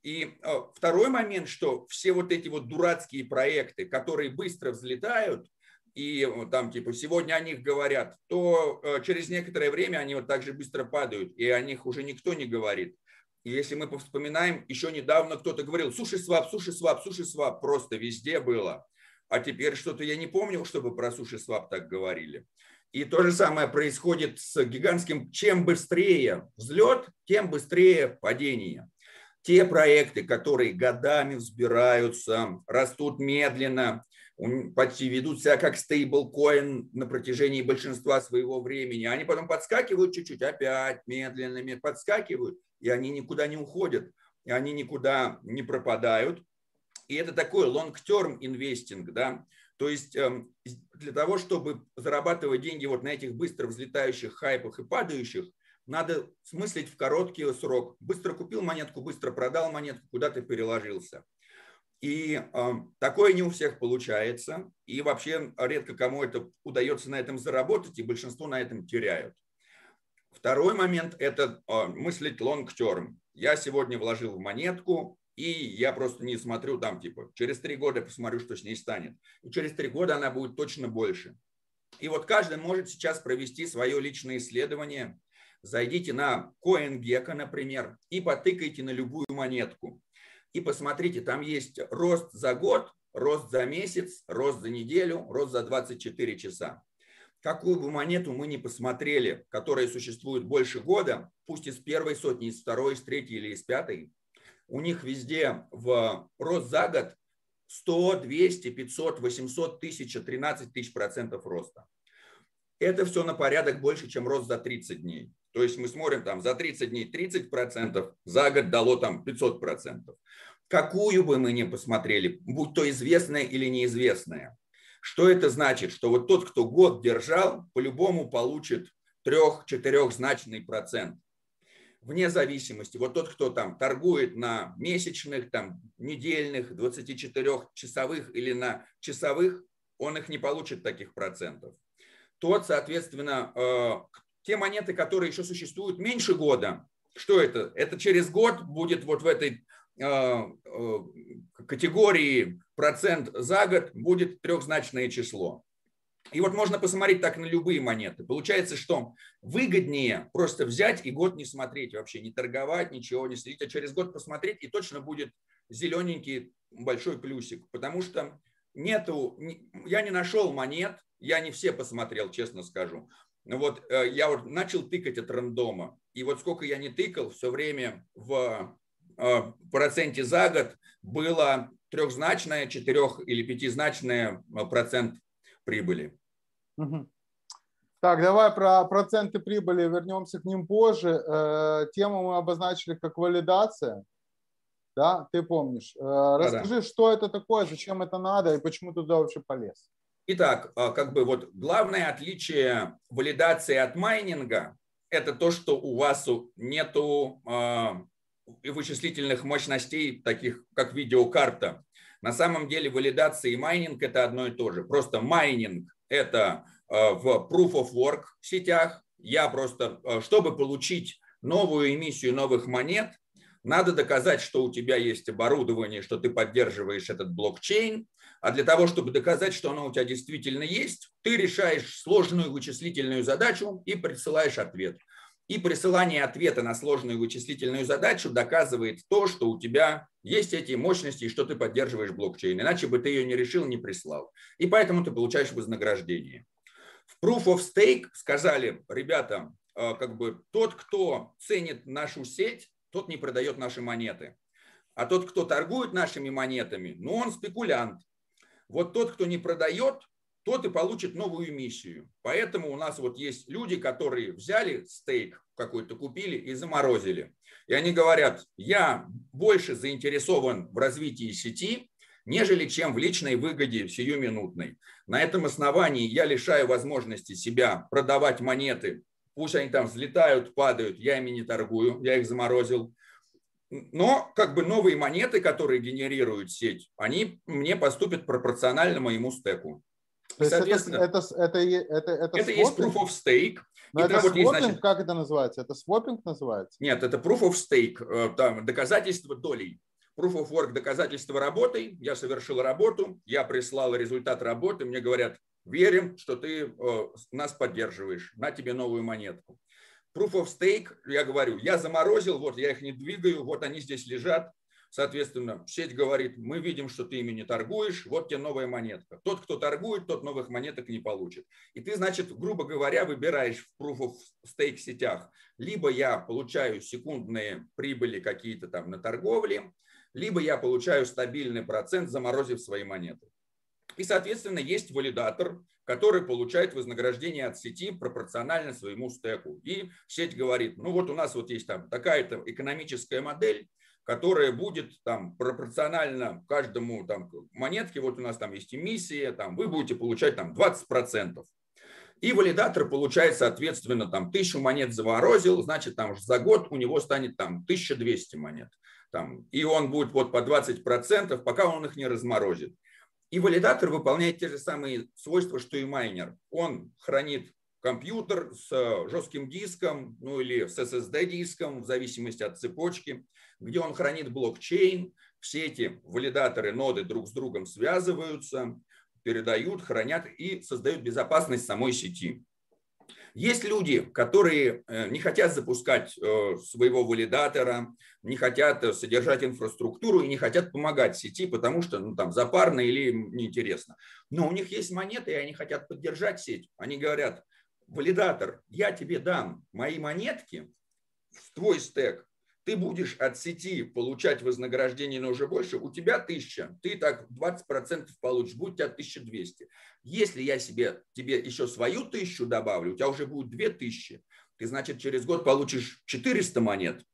И э, второй момент, что все вот эти вот дурацкие проекты, которые быстро взлетают, и э, там типа сегодня о них говорят, то через некоторое время они вот так же быстро падают, и о них уже никто не говорит. И если мы вспоминаем, еще недавно кто-то говорил, суши свап, суши свап, суши свап, просто везде было. А теперь что-то я не помню, чтобы про суши свап так говорили. И то же самое происходит с гигантским. Чем быстрее взлет, тем быстрее падение. Те проекты, которые годами взбираются, растут медленно, почти ведут себя как стейблкоин на протяжении большинства своего времени. Они потом подскакивают чуть-чуть, опять медленно подскакивают, и они никуда не уходят, и они никуда не пропадают. И это такой long-term инвестинг, да, то есть эм, для того, чтобы зарабатывать деньги вот на этих быстро взлетающих хайпах и падающих, надо смыслить в короткий срок. Быстро купил монетку, быстро продал монетку, куда ты переложился. И э, такое не у всех получается. И вообще редко кому это удается на этом заработать, и большинство на этом теряют. Второй момент – это э, мыслить long term. Я сегодня вложил в монетку, и я просто не смотрю там, типа, через три года посмотрю, что с ней станет. И через три года она будет точно больше. И вот каждый может сейчас провести свое личное исследование. Зайдите на CoinGecko, например, и потыкайте на любую монетку. И посмотрите, там есть рост за год, рост за месяц, рост за неделю, рост за 24 часа. Какую бы монету мы ни посмотрели, которая существует больше года, пусть из первой сотни, из второй, из третьей или из пятой, у них везде в рост за год 100, 200, 500, 800, 1000, 13 тысяч процентов роста. Это все на порядок больше, чем рост за 30 дней. То есть мы смотрим там за 30 дней 30 процентов, за год дало там 500 процентов. Какую бы мы ни посмотрели, будь то известная или неизвестная, что это значит? Что вот тот, кто год держал, по-любому получит трех-четырехзначный процент вне зависимости. Вот тот, кто там торгует на месячных, там, недельных, 24-часовых или на часовых, он их не получит таких процентов. Тот, соответственно, э, те монеты, которые еще существуют меньше года, что это? Это через год будет вот в этой э, э, категории процент за год будет трехзначное число. И вот можно посмотреть так на любые монеты. Получается, что выгоднее просто взять и год не смотреть вообще, не торговать, ничего не следить, а через год посмотреть, и точно будет зелененький большой плюсик. Потому что нету, я не нашел монет, я не все посмотрел, честно скажу. Вот э, я вот начал тыкать от рандома, и вот сколько я не тыкал, все время в э, проценте за год было трехзначное, четырех или пятизначное э, процент прибыли. Так, давай про проценты прибыли вернемся к ним позже. Э, тему мы обозначили как валидация. Да, ты помнишь. Э, расскажи, да. что это такое, зачем это надо и почему туда вообще полез. Итак, э, как бы вот главное отличие валидации от майнинга – это то, что у вас нету вычислительных мощностей, таких как видеокарта. На самом деле валидация и майнинг – это одно и то же. Просто майнинг – это Э, в Proof of Work сетях. Я просто, э, чтобы получить новую эмиссию новых монет, надо доказать, что у тебя есть оборудование, что ты поддерживаешь этот блокчейн. А для того, чтобы доказать, что оно у тебя действительно есть, ты решаешь сложную вычислительную задачу и присылаешь ответ. И присылание ответа на сложную вычислительную задачу доказывает то, что у тебя есть эти мощности и что ты поддерживаешь блокчейн. Иначе бы ты ее не решил, не прислал. И поэтому ты получаешь вознаграждение. В Proof of Stake сказали, ребята, э, как бы тот, кто ценит нашу сеть, тот не продает наши монеты. А тот, кто торгует нашими монетами, ну он спекулянт. Вот тот, кто не продает, тот и получит новую миссию. Поэтому у нас вот есть люди, которые взяли стейк какой-то, купили и заморозили. И они говорят, я больше заинтересован в развитии сети, нежели чем в личной выгоде сиюминутной. На этом основании я лишаю возможности себя продавать монеты. Пусть они там взлетают, падают, я ими не торгую, я их заморозил. Но как бы новые монеты, которые генерируют сеть, они мне поступят пропорционально моему стеку. То есть Соответственно, это, это, это, это, это, это есть proof of stake. Но это вот есть, значит, как это называется? Это свопинг называется? Нет, это proof of stake, э, там, доказательство долей. Proof of work – доказательство работы. Я совершил работу, я прислал результат работы. Мне говорят, верим, что ты э, нас поддерживаешь. На тебе новую монетку. Proof of stake, я говорю, я заморозил, вот я их не двигаю, вот они здесь лежат. Соответственно, сеть говорит, мы видим, что ты ими не торгуешь, вот тебе новая монетка. Тот, кто торгует, тот новых монеток не получит. И ты, значит, грубо говоря, выбираешь в Proof of Stake сетях. Либо я получаю секундные прибыли какие-то там на торговле, либо я получаю стабильный процент, заморозив свои монеты. И, соответственно, есть валидатор, который получает вознаграждение от сети пропорционально своему стеку. И сеть говорит, ну вот у нас вот есть там такая-то экономическая модель, которая будет там пропорционально каждому там монетке, вот у нас там есть эмиссия, там вы будете получать там 20%. И валидатор получает, соответственно, там тысячу монет заморозил, значит, там за год у него станет там 1200 монет. там, и он будет вот по 20%, пока он их не разморозит. И валидатор выполняет те же самые свойства, что и майнер. Он хранит компьютер с жестким диском, ну или с SSD-диском, в зависимости от цепочки, где он хранит блокчейн. Все эти валидаторы, ноды друг с другом связываются, передают, хранят и создают безопасность самой сети. Есть люди, которые э, не хотят запускать э, своего валидатора, не хотят э, содержать инфраструктуру и не хотят помогать сети, потому что ну, там запарно или неинтересно. Но у них есть монеты, и они хотят поддержать сеть. Они говорят, валидатор, я тебе дам мои монетки в твой стек, ты будешь от сети получать вознаграждение, но уже больше, у тебя тысяча, ты так 20% получишь, будет у тебя 1200. Если я себе, тебе еще свою тысячу добавлю, у тебя уже будет 2000, ты, значит, через год получишь 400 монет,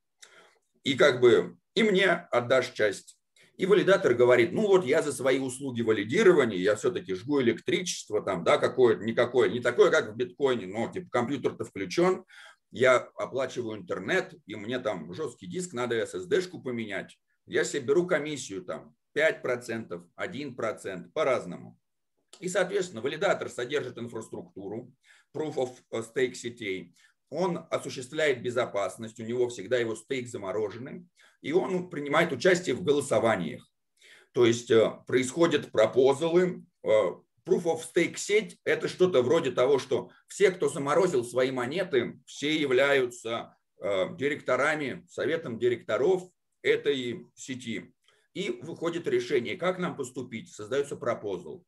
и как бы и мне отдашь часть. И валидатор говорит, ну вот я за свои услуги валидирования, я все-таки жгу электричество там, да, какое-то, никакое, не такое, как в биткоине, но типа компьютер-то включен, я оплачиваю интернет, и мне там жесткий диск, надо SSD-шку поменять. Я себе беру комиссию там 5%, 1%, по-разному. И, соответственно, валидатор содержит инфраструктуру, proof of stake сетей, он осуществляет безопасность, у него всегда его стейк замороженный, и он принимает участие в голосованиях. То есть э, происходят пропозалы, э, Proof of Stake сеть – это что-то вроде того, что все, кто заморозил свои монеты, все являются э, директорами, советом директоров этой сети. И выходит решение, как нам поступить. Создается пропозал.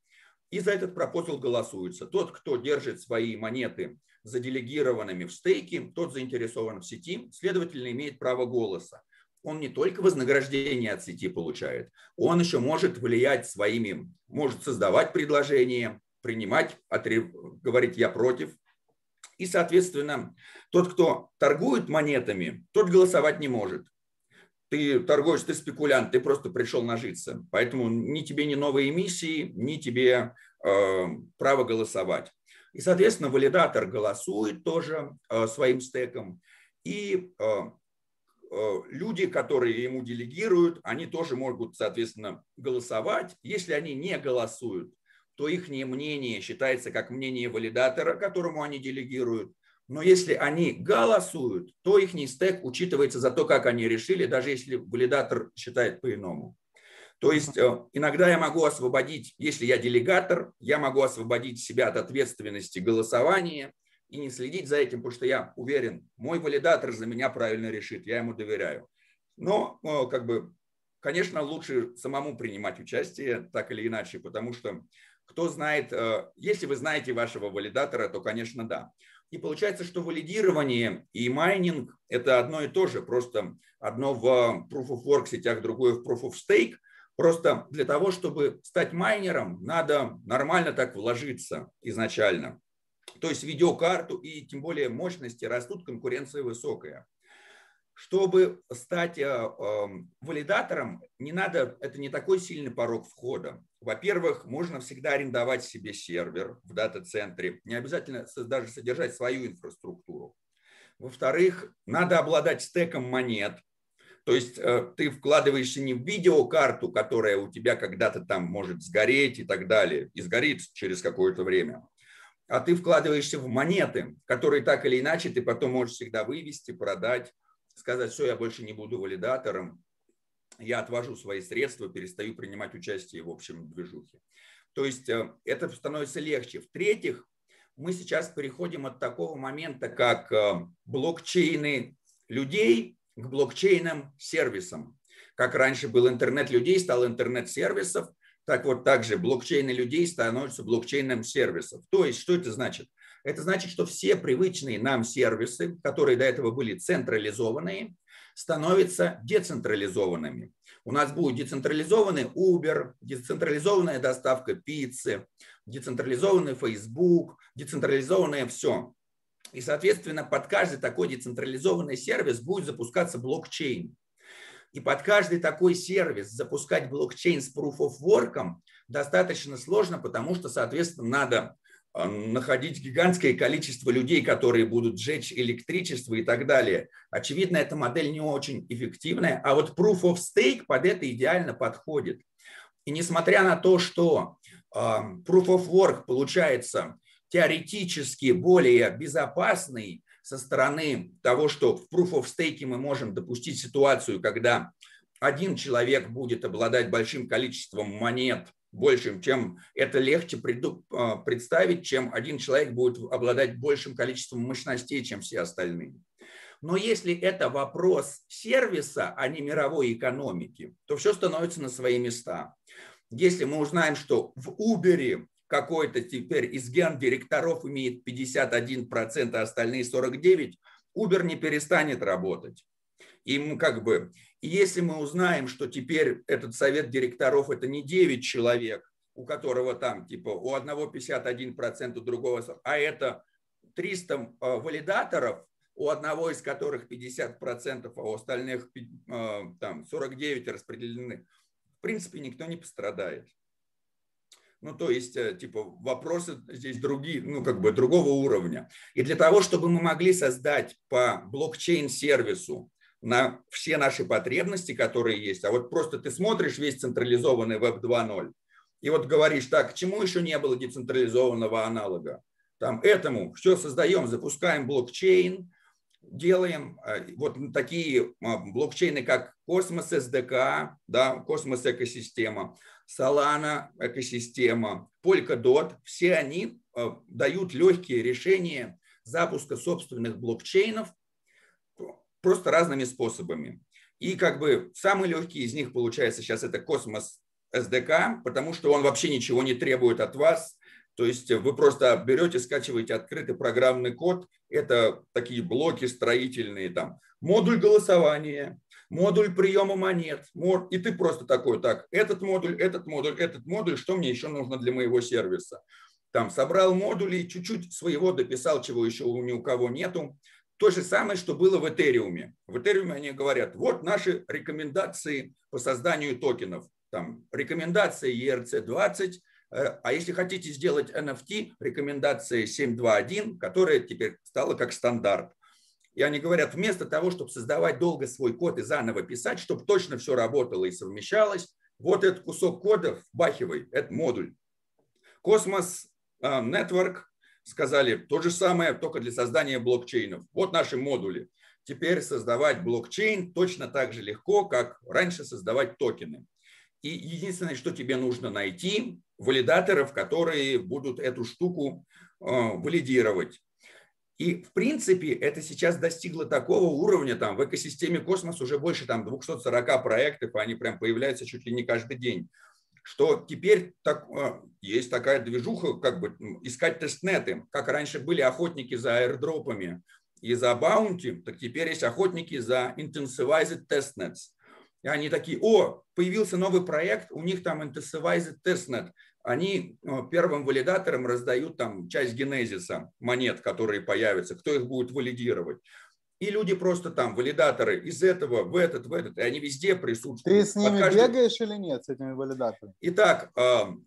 И за этот пропозал голосуется. Тот, кто держит свои монеты заделегированными в стейке, тот заинтересован в сети, следовательно, имеет право голоса он не только вознаграждение от сети получает, он еще может влиять своими, может создавать предложения, принимать, отрев, говорить «я против». И, соответственно, тот, кто торгует монетами, тот голосовать не может. Ты торгуешь, ты спекулянт, ты просто пришел нажиться. Поэтому ни тебе ни новые эмиссии, ни тебе э, право голосовать. И, соответственно, валидатор голосует тоже э, своим стеком. И Э, люди, которые ему делегируют, они тоже могут, соответственно, голосовать. Если они не голосуют, то их мнение считается как мнение валидатора, которому они делегируют. Но если они голосуют, то их стек учитывается за то, как они решили, даже если валидатор считает по-иному. То есть э, иногда я могу освободить, если я делегатор, я могу освободить себя от ответственности голосования и не следить за этим, потому что я уверен, мой валидатор за меня правильно решит, я ему доверяю. Но, э, как бы, конечно, лучше самому принимать участие, так или иначе, потому что кто знает, э, если вы знаете вашего валидатора, то, конечно, да. И получается, что валидирование и майнинг – это одно и то же, просто одно в Proof of Work сетях, другое в Proof of Stake. Просто для того, чтобы стать майнером, надо нормально так вложиться изначально то есть видеокарту и тем более мощности растут, конкуренция высокая. Чтобы стать э, эм, валидатором, не надо, это не такой сильный порог входа. Во-первых, можно всегда арендовать себе сервер в дата-центре, не обязательно даже содержать свою инфраструктуру. Во-вторых, надо обладать стеком монет, то есть э, ты вкладываешься не в видеокарту, которая у тебя когда-то там может сгореть и так далее, и сгорит через какое-то время, а ты вкладываешься в монеты, которые так или иначе ты потом можешь всегда вывести, продать, сказать, все, я больше не буду валидатором, я отвожу свои средства, перестаю принимать участие в общем движухе. То есть э, это становится легче. В-третьих, мы сейчас переходим от такого момента, как э, блокчейны людей к блокчейнам сервисам. Как раньше был интернет людей, стал интернет сервисов, так вот, также блокчейны людей становятся блокчейном сервисов. То есть, что это значит? Это значит, что все привычные нам сервисы, которые до этого были централизованные, становятся децентрализованными. У нас будет децентрализованный Uber, децентрализованная доставка пиццы, децентрализованный Facebook, децентрализованное все. И, соответственно, под каждый такой децентрализованный сервис будет запускаться блокчейн. И под каждый такой сервис запускать блокчейн с Proof of Work достаточно сложно, потому что, соответственно, надо а, находить гигантское количество людей, которые будут сжечь электричество и так далее. Очевидно, эта модель не очень эффективная, а вот Proof of Stake под это идеально подходит. И несмотря на то, что а, Proof of Work получается теоретически более безопасный со стороны того, что в Proof of Stake мы можем допустить ситуацию, когда один человек будет обладать большим количеством монет, большим, чем это легче а, представить, чем один человек будет обладать большим количеством мощностей, чем все остальные. Но если это вопрос сервиса, а не мировой экономики, то все становится на свои места. Если мы узнаем, что в Uber какой-то теперь из гендиректоров имеет 51%, а остальные 49%, Uber не перестанет работать. Им как бы и если мы узнаем, что теперь этот совет директоров это не 9 человек, у которого там типа у одного 51%, у другого, а это 300 э, валидаторов, у одного из которых 50%, а у остальных э, там 49 распределены, в принципе, никто не пострадает. Ну, то есть, э, типа, вопросы здесь другие, ну, как бы другого уровня. И для того, чтобы мы могли создать по блокчейн-сервису на все наши потребности, которые есть. А вот просто ты смотришь весь централизованный Web 2.0 и вот говоришь, так, к чему еще не было децентрализованного аналога? Там этому все создаем, запускаем блокчейн, делаем э, вот такие а, блокчейны, как Cosmos SDK, да, Космос экосистема, Solana экосистема, Polkadot, все они э, дают легкие решения запуска собственных блокчейнов, просто разными способами. И как бы самый легкий из них получается сейчас это Космос SDK, потому что он вообще ничего не требует от вас. То есть вы просто берете, скачиваете открытый программный код. Это такие блоки строительные, там модуль голосования, модуль приема монет. И ты просто такой, так, этот модуль, этот модуль, этот модуль, что мне еще нужно для моего сервиса? Там собрал модули, чуть-чуть своего дописал, чего еще ни у кого нету. То же самое, что было в Этериуме. В Этериуме они говорят, вот наши рекомендации по созданию токенов. Там рекомендация ERC-20, э, а если хотите сделать NFT, рекомендация 7.2.1, которая теперь стала как стандарт. И они говорят, вместо того, чтобы создавать долго свой код и заново писать, чтобы точно все работало и совмещалось, вот этот кусок кода вбахивай, это модуль. Космос э, Network сказали то же самое, только для создания блокчейнов. Вот наши модули. Теперь создавать блокчейн точно так же легко, как раньше создавать токены. И единственное, что тебе нужно найти, валидаторов, которые будут эту штуку э, валидировать. И, в принципе, это сейчас достигло такого уровня, там, в экосистеме Космос уже больше там, 240 проектов, они прям появляются чуть ли не каждый день что теперь так, а, есть такая движуха, как бы искать тестнеты. Как раньше были охотники за аирдропами и за баунти, так теперь есть охотники за intensivized testnets. И они такие, о, появился новый проект, у них там intensivized testnet. Они а, первым валидаторам раздают там часть генезиса монет, которые появятся, кто их будет валидировать. И люди просто там, валидаторы, из этого в этот, в этот, и они везде присутствуют. Ты с ними каждый... бегаешь или нет, с этими валидаторами? Итак,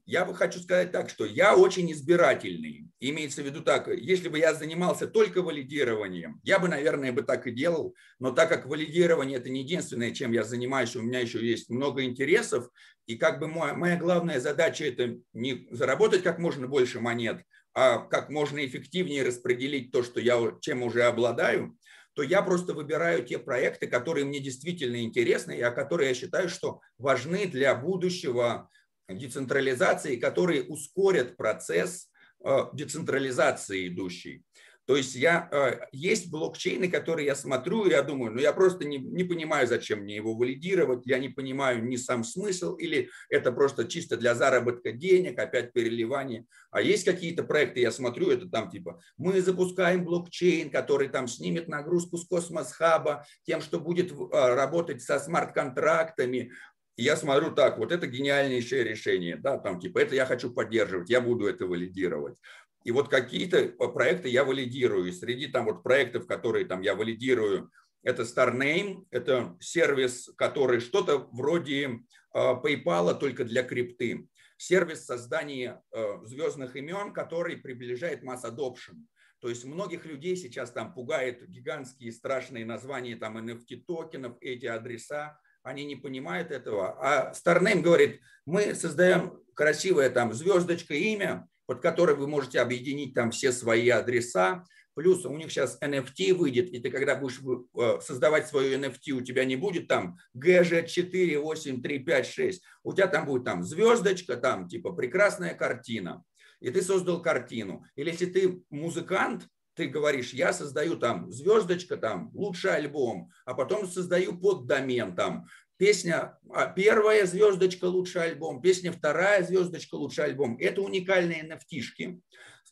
я бы хочу сказать так, что я очень избирательный. Имеется в виду так, если бы я занимался только валидированием, я бы, наверное, бы так и делал, но так как валидирование это не единственное, чем я занимаюсь, у меня еще есть много интересов, и как бы моя, моя главная задача это не заработать как можно больше монет, а как можно эффективнее распределить то, что я чем уже обладаю, то я просто выбираю те проекты, которые мне действительно интересны, и о которые я считаю, что важны для будущего децентрализации, которые ускорят процесс э, децентрализации идущий. То есть я, э, есть блокчейны, которые я смотрю, и я думаю, ну я просто не, не понимаю, зачем мне его валидировать, я не понимаю ни сам смысл, или это просто чисто для заработка денег, опять переливание. А есть какие-то проекты, я смотрю, это там типа, мы запускаем блокчейн, который там снимет нагрузку с космос-хаба, тем, что будет э, работать со смарт-контрактами, я смотрю так, вот это гениальнейшее решение, да, там типа это я хочу поддерживать, я буду это валидировать. И вот какие-то э, проекты я валидирую. Среди там вот проектов, которые там я валидирую, это StarName, это сервис, который что-то вроде а, PayPal, только для крипты. сервис создания звездных имен, который приближает масс adoption. То есть многих людей сейчас там пугает гигантские страшные названия там NFT токенов, эти адреса, они не понимают этого. А Starname говорит, мы создаем красивое там звездочка, имя, под которое вы можете объединить там все свои адреса, Плюс у них сейчас NFT выйдет, и ты когда будешь э, создавать свою NFT, у тебя не будет там GG4, 8, 3, 5, 6. У тебя там будет там звездочка, там типа прекрасная картина. И ты создал картину. Или если ты музыкант, ты говоришь, я создаю там звездочка, там лучший альбом, а потом создаю поддомен там песня а, первая звездочка лучший альбом, песня вторая звездочка лучший альбом. Это уникальные nft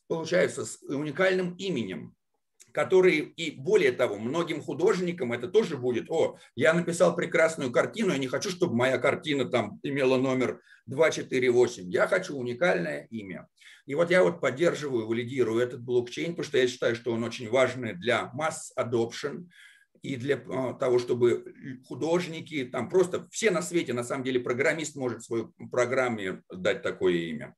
получается, с уникальным именем, которые, и более того, многим художникам это тоже будет, о, я написал прекрасную картину, я не хочу, чтобы моя картина там имела номер 248, я хочу уникальное имя. И вот я вот поддерживаю, валидирую этот блокчейн, потому что я считаю, что он очень важный для масс adoption, и для а, того, чтобы художники, там просто все на свете, на самом деле программист может своей программе дать такое имя.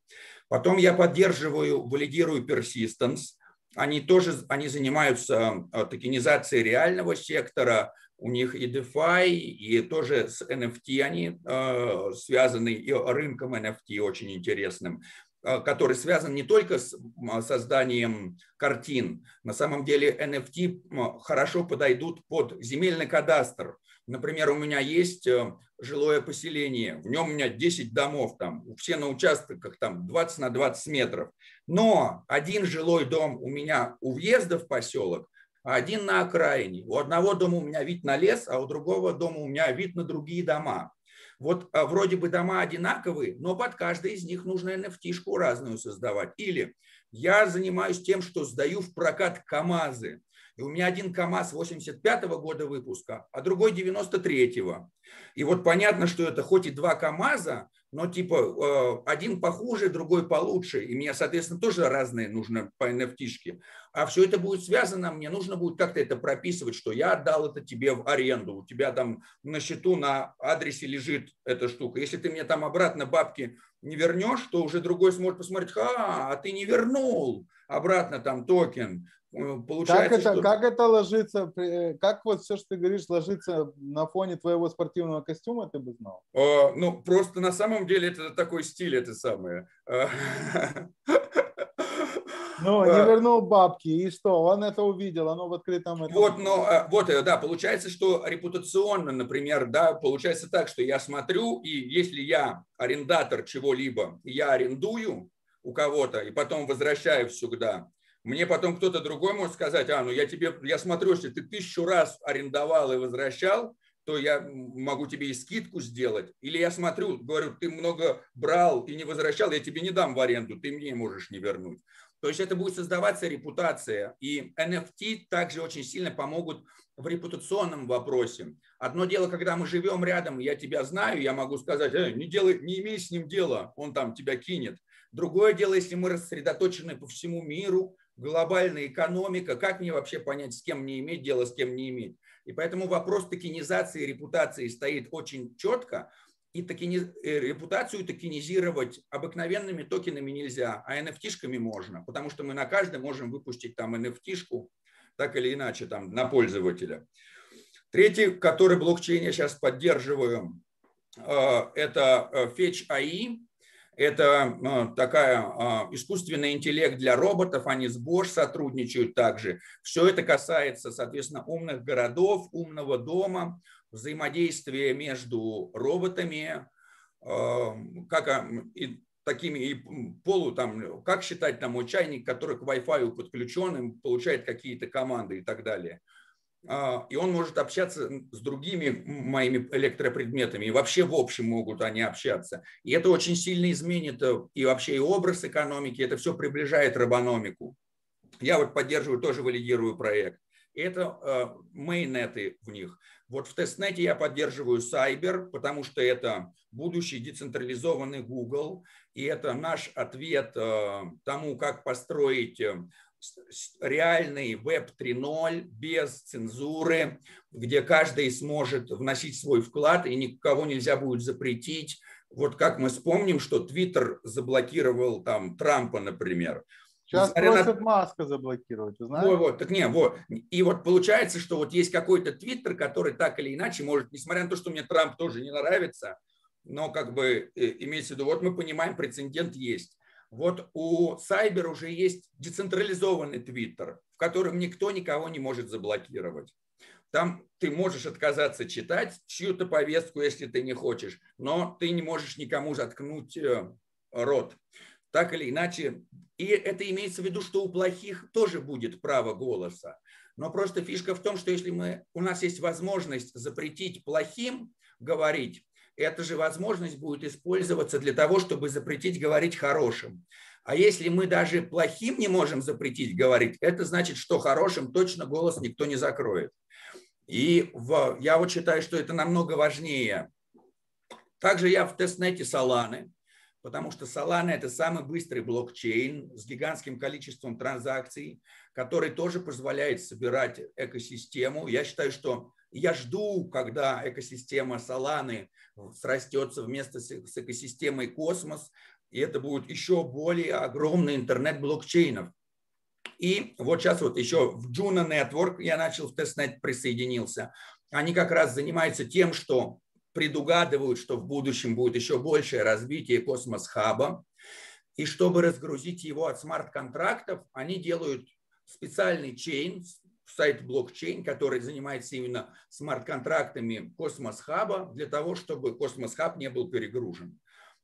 Потом я поддерживаю, валидирую persistence. Они тоже они занимаются а, токенизацией реального сектора. У них и DeFi, и тоже с NFT они э, связаны, и рынком NFT очень интересным который связан не только с созданием картин. На самом деле NFT хорошо подойдут под земельный кадастр. Например, у меня есть э, жилое поселение, в нем у меня 10 домов, там, все на участках там 20 на 20 метров. Но один жилой дом у меня у въезда в поселок, а один на окраине. У одного дома у меня вид на лес, а у другого дома у меня вид на другие дома. Вот а, вроде бы дома одинаковые, но под каждой из них нужно NFT-шку разную создавать. Или я занимаюсь тем, что сдаю в прокат КАМАЗы. И у меня один КАМАЗ 85 -го года выпуска, а другой 93-го. И вот понятно, что это хоть и два КАМАЗа, но типа э, один похуже, другой получше. И мне, соответственно, тоже разные нужно по NFT-шке. А все это будет связано, мне нужно будет как-то это прописывать, что я отдал это тебе в аренду. У тебя там на счету, на адресе лежит эта штука. Если ты мне там обратно бабки не вернешь, то уже другой сможет посмотреть, а, а ты не вернул обратно там токен. Э, получается, как, это, что... как это ложится, э, как вот все, что ты говоришь, ложится на фоне твоего спортивного костюма, ты бы знал? О, ну, просто на самом деле это такой стиль, это самое. Ну, не вернул бабки, и что? Он это увидел, оно в открытом... Этом... Вот, но, э, вот, да, получается, что репутационно, например, да, получается так, что я смотрю, и если я арендатор чего-либо, я арендую у кого-то, и потом возвращаю сюда, мне потом кто-то другой может сказать, а, ну я тебе, я смотрю, если ты тысячу раз арендовал и возвращал, то я могу тебе и скидку сделать. Или я смотрю, говорю, ты много брал и не возвращал, я тебе не дам в аренду, ты мне можешь не вернуть. То есть это будет создаваться репутация. И NFT также очень сильно помогут в репутационном вопросе. Одно дело, когда мы живем рядом, я тебя знаю, я могу сказать, э, не, делай, не имей с ним дела, он там тебя кинет. Другое дело, если мы рассредоточены по всему миру, глобальная экономика, как мне вообще понять, с кем мне иметь дело, с кем не иметь. И поэтому вопрос токенизации репутации стоит очень четко, и токени... Э, репутацию токенизировать обыкновенными токенами нельзя, а NFT-шками можно, потому что мы на каждом можем выпустить там NFT-шку, так или иначе, там, на пользователя. Третий, который блокчейн я сейчас поддерживаю, э, это э, Fetch AI. Это ну, такая а, искусственный интеллект для роботов, они с Bosch сотрудничают также. Все это касается, соответственно, умных городов, умного дома, взаимодействия между роботами, а, как и такими и полу там, как считать там чайник, который к Wi-Fi подключен, получает какие-то команды и так далее. А, и он может общаться с другими моими электропредметами, и вообще в общем могут они общаться. И это очень сильно изменит э, и вообще и образ экономики, это все приближает робономику. Я вот поддерживаю, тоже валидирую проект. Это э, мейнеты в них. Вот в тестнете я поддерживаю Cyber, потому что это будущий децентрализованный Google, и это наш ответ э, тому, как построить реальный веб 3.0 без цензуры, где каждый сможет вносить свой вклад и никого нельзя будет запретить. Вот как мы вспомним, что Твиттер заблокировал там Трампа, например. Сейчас Несмотря просят на... Маска заблокировать, вы знаете? Вот, вот, так не, вот. И вот получается, что вот есть какой-то Твиттер, который так или иначе может, несмотря на то, что мне Трамп тоже не нравится, но как бы э, имеется в виду, вот мы понимаем, прецедент есть. Вот у Сайбер уже есть децентрализованный Твиттер, в котором никто никого не может заблокировать. Там ты можешь отказаться читать чью-то повестку, если ты не хочешь, но ты не можешь никому заткнуть э, рот. Так или иначе. И это имеется в виду, что у плохих тоже будет право голоса. Но просто фишка в том, что если мы, у нас есть возможность запретить плохим говорить, эта же возможность будет использоваться для того, чтобы запретить говорить хорошим. А если мы даже плохим не можем запретить говорить, это значит, что хорошим точно голос никто не закроет. И в, я вот считаю, что это намного важнее. Также я в тестнете Соланы, потому что Solana – это самый быстрый блокчейн с гигантским количеством транзакций, который тоже позволяет собирать экосистему. Я считаю, что я жду, когда экосистема Solana срастется вместе с экосистемой Космос, и это будет еще более огромный интернет блокчейнов. И вот сейчас вот еще в Juno Network я начал в тестнет присоединился. Они как раз занимаются тем, что предугадывают, что в будущем будет еще большее развитие Cosmos Hub-а. И чтобы разгрузить его от смарт-контрактов, они делают специальный chain, side блокчейн, который занимается именно смарт-контрактами Cosmos Hub-а для того, чтобы Cosmos Hub не был перегружен.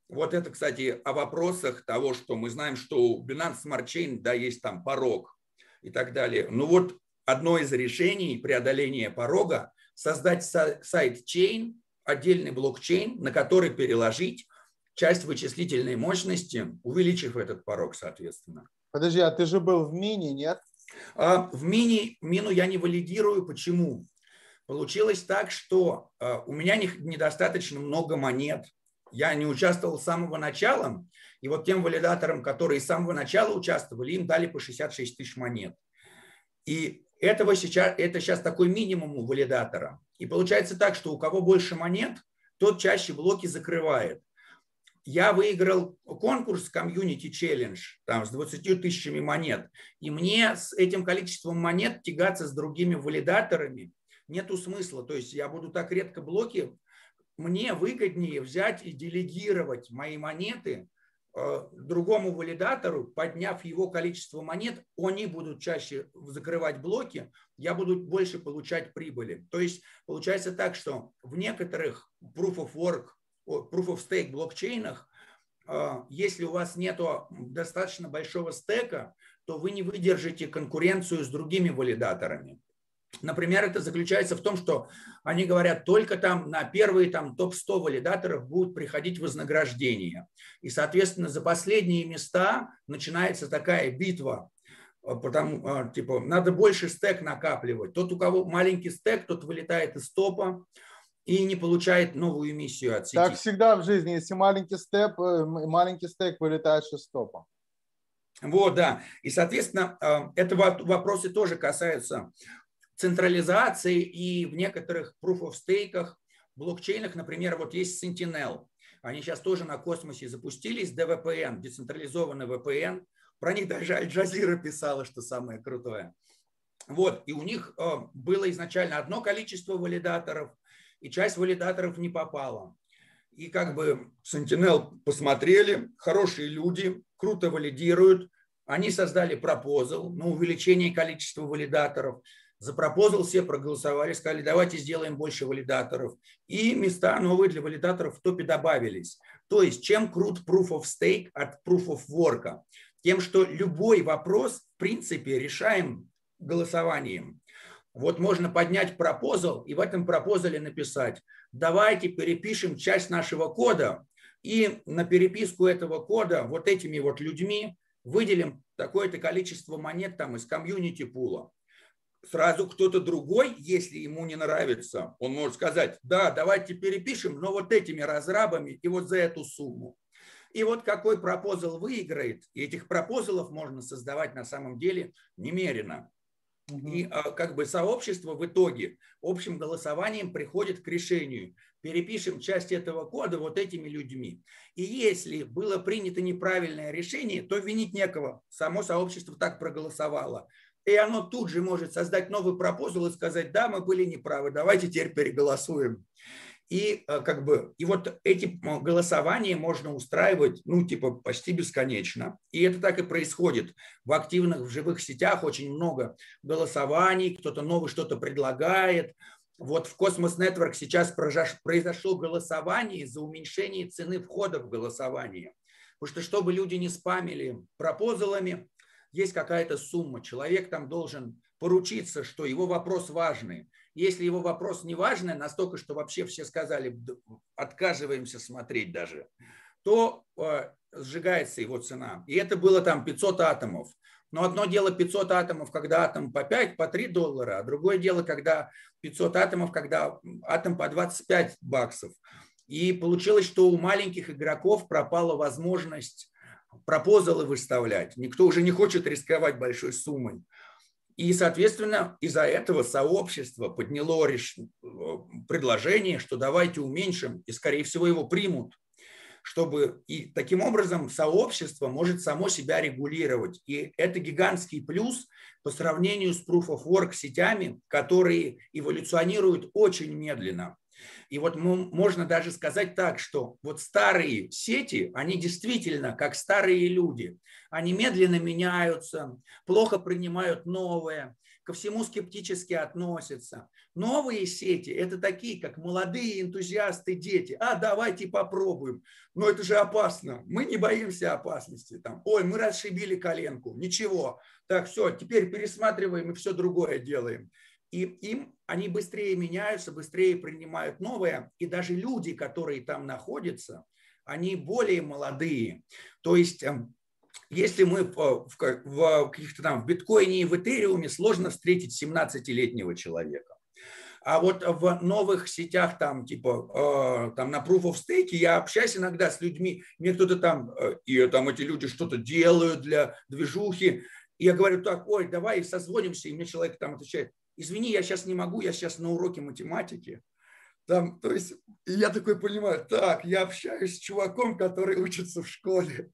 Вот это, кстати, о вопросах того, что мы знаем, что у Binance Smart Chain, да, есть там порог и так далее. Ну вот одно из решений преодоления порога – создать sidechain, отдельный блокчейн, на который переложить часть вычислительной мощности, увеличив этот порог, соответственно. Подожди, а ты же был в мини, нет? А, в мини, мину я не валидирую. Почему? Получилось так, что а, у меня недостаточно много монет. Я не участвовал с самого начала. И вот тем валидаторам, которые с самого начала участвовали, им дали по 66 тысяч монет. И этого сейчас, это сейчас такой минимум у валидатора. И получается так, что у кого больше монет, тот чаще блоки закрывает я выиграл конкурс Community Challenge там, с 20 тысячами монет. И мне с этим количеством монет тягаться с другими валидаторами нету смысла. То есть я буду так редко блоки. Мне выгоднее взять и делегировать мои монеты э, другому валидатору, подняв его количество монет, они будут чаще закрывать блоки, я буду больше получать прибыли. То есть получается так, что в некоторых Proof of Work Proof of Stake блокчейнах, а, если у вас нет достаточно большого стека, то вы не выдержите конкуренцию с другими валидаторами. Например, это заключается в том, что они говорят, только там на первые там, топ-100 валидаторов будут приходить вознаграждения. И, соответственно, за последние места начинается такая битва. А, потому, а, типа, надо больше стек накапливать. Тот, у кого маленький стек, тот вылетает из топа и не получает новую эмиссию от сети. Так всегда в жизни, если маленький степ, э, маленький стек вылетает из стопа. Вот, да. И, соответственно, э, это вопросы тоже касаются централизации и в некоторых proof of stake блокчейнах, например, вот есть Sentinel. Они сейчас тоже на космосе запустились, DVPN, децентрализованный VPN. Про них даже Аль-Джазира писала, что самое крутое. Вот, и у них э, было изначально одно количество валидаторов, и часть валидаторов не попала. И как бы Sentinel посмотрели, хорошие люди, круто валидируют, они создали пропозал на увеличение количества валидаторов. За пропозал все проголосовали, сказали, давайте сделаем больше валидаторов. И места новые для валидаторов в топе добавились. То есть чем крут Proof of Stake от Proof of Work? Тем, что любой вопрос, в принципе, решаем голосованием. Вот можно поднять пропозал и в этом пропозале написать, давайте перепишем часть нашего кода и на переписку этого кода вот этими вот людьми выделим такое-то количество монет там из комьюнити пула. Сразу кто-то другой, если ему не нравится, он может сказать, да, давайте перепишем, но вот этими разрабами и вот за эту сумму. И вот какой пропозал выиграет, и этих пропозалов можно создавать на самом деле немерено. И а, как бы сообщество в итоге общим голосованием приходит к решению. Перепишем часть этого кода вот этими людьми. И если было принято неправильное решение, то винить некого. Само сообщество так проголосовало. И оно тут же может создать новый пропозал и сказать, да, мы были неправы, давайте теперь переголосуем. И э, как бы и вот эти голосования можно устраивать, ну, типа, почти бесконечно. И это так и происходит. В активных, в живых сетях очень много голосований, кто-то новый что-то предлагает. Вот в Cosmos Network сейчас произошло голосование за уменьшение цены входа в голосование. Потому что чтобы люди не спамили пропозалами, есть какая-то сумма. Человек там должен поручиться, что его вопрос важный. Если его вопрос не важный, настолько, что вообще все сказали, отказываемся смотреть даже, то э, сжигается его цена. И это было там 500 атомов. Но одно дело 500 атомов, когда атом по 5, по 3 доллара, а другое дело, когда 500 атомов, когда атом по 25 баксов. И получилось, что у маленьких игроков пропала возможность пропозалы выставлять. Никто уже не хочет рисковать большой суммой. И, соответственно, из-за этого сообщество подняло предложение, что давайте уменьшим, и, скорее всего, его примут, чтобы и таким образом сообщество может само себя регулировать. И это гигантский плюс по сравнению с Proof of Work сетями, которые эволюционируют очень медленно. И вот можно даже сказать так, что вот старые сети, они действительно как старые люди. Они медленно меняются, плохо принимают новое, ко всему скептически относятся. Новые сети – это такие, как молодые энтузиасты, дети. А, давайте попробуем. Но это же опасно. Мы не боимся опасности. Там, Ой, мы расшибили коленку. Ничего. Так, все, теперь пересматриваем и все другое делаем. И им они быстрее меняются, быстрее принимают новое. И даже люди, которые там находятся, они более молодые. То есть эм, если мы в, в, каких-то там в биткоине и в этериуме сложно встретить 17-летнего человека. А вот в новых сетях, там, типа, э, там на Proof of Stake, я общаюсь иногда с людьми, мне кто-то там, э, и там эти люди что-то делают для движухи, и я говорю, так, ой, давай созвонимся, и мне человек там отвечает, извини, я сейчас не могу, я сейчас на уроке математики. Там, то есть, я такой понимаю, так, я общаюсь с чуваком, который учится в школе.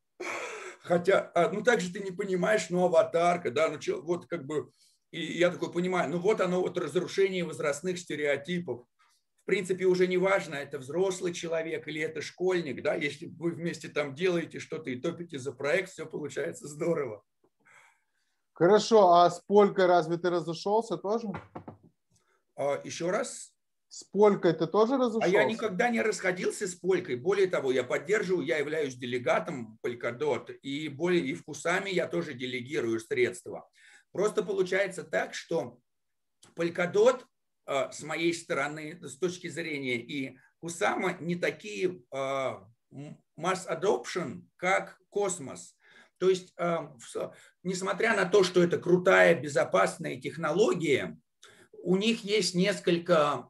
Хотя, а, ну так же ты не понимаешь, ну аватарка, да, ну вот как бы, и я такой понимаю, ну вот оно вот разрушение возрастных стереотипов. В принципе, уже не важно, это взрослый человек или это школьник, да, если вы вместе там делаете что-то и топите за проект, все получается здорово. Хорошо, а с Полькой разве ты разошелся тоже? А, еще раз? С Полькой ты тоже разошелся? А я никогда не расходился с Полькой. Более того, я поддерживаю, я являюсь делегатом Polkadot, и, более, и вкусами я тоже делегирую средства. Просто получается так, что Polkadot а, с моей стороны, с точки зрения и Кусама, не такие а, mass adoption, как Космос. То есть, несмотря на то, что это крутая, безопасная технология, у них есть несколько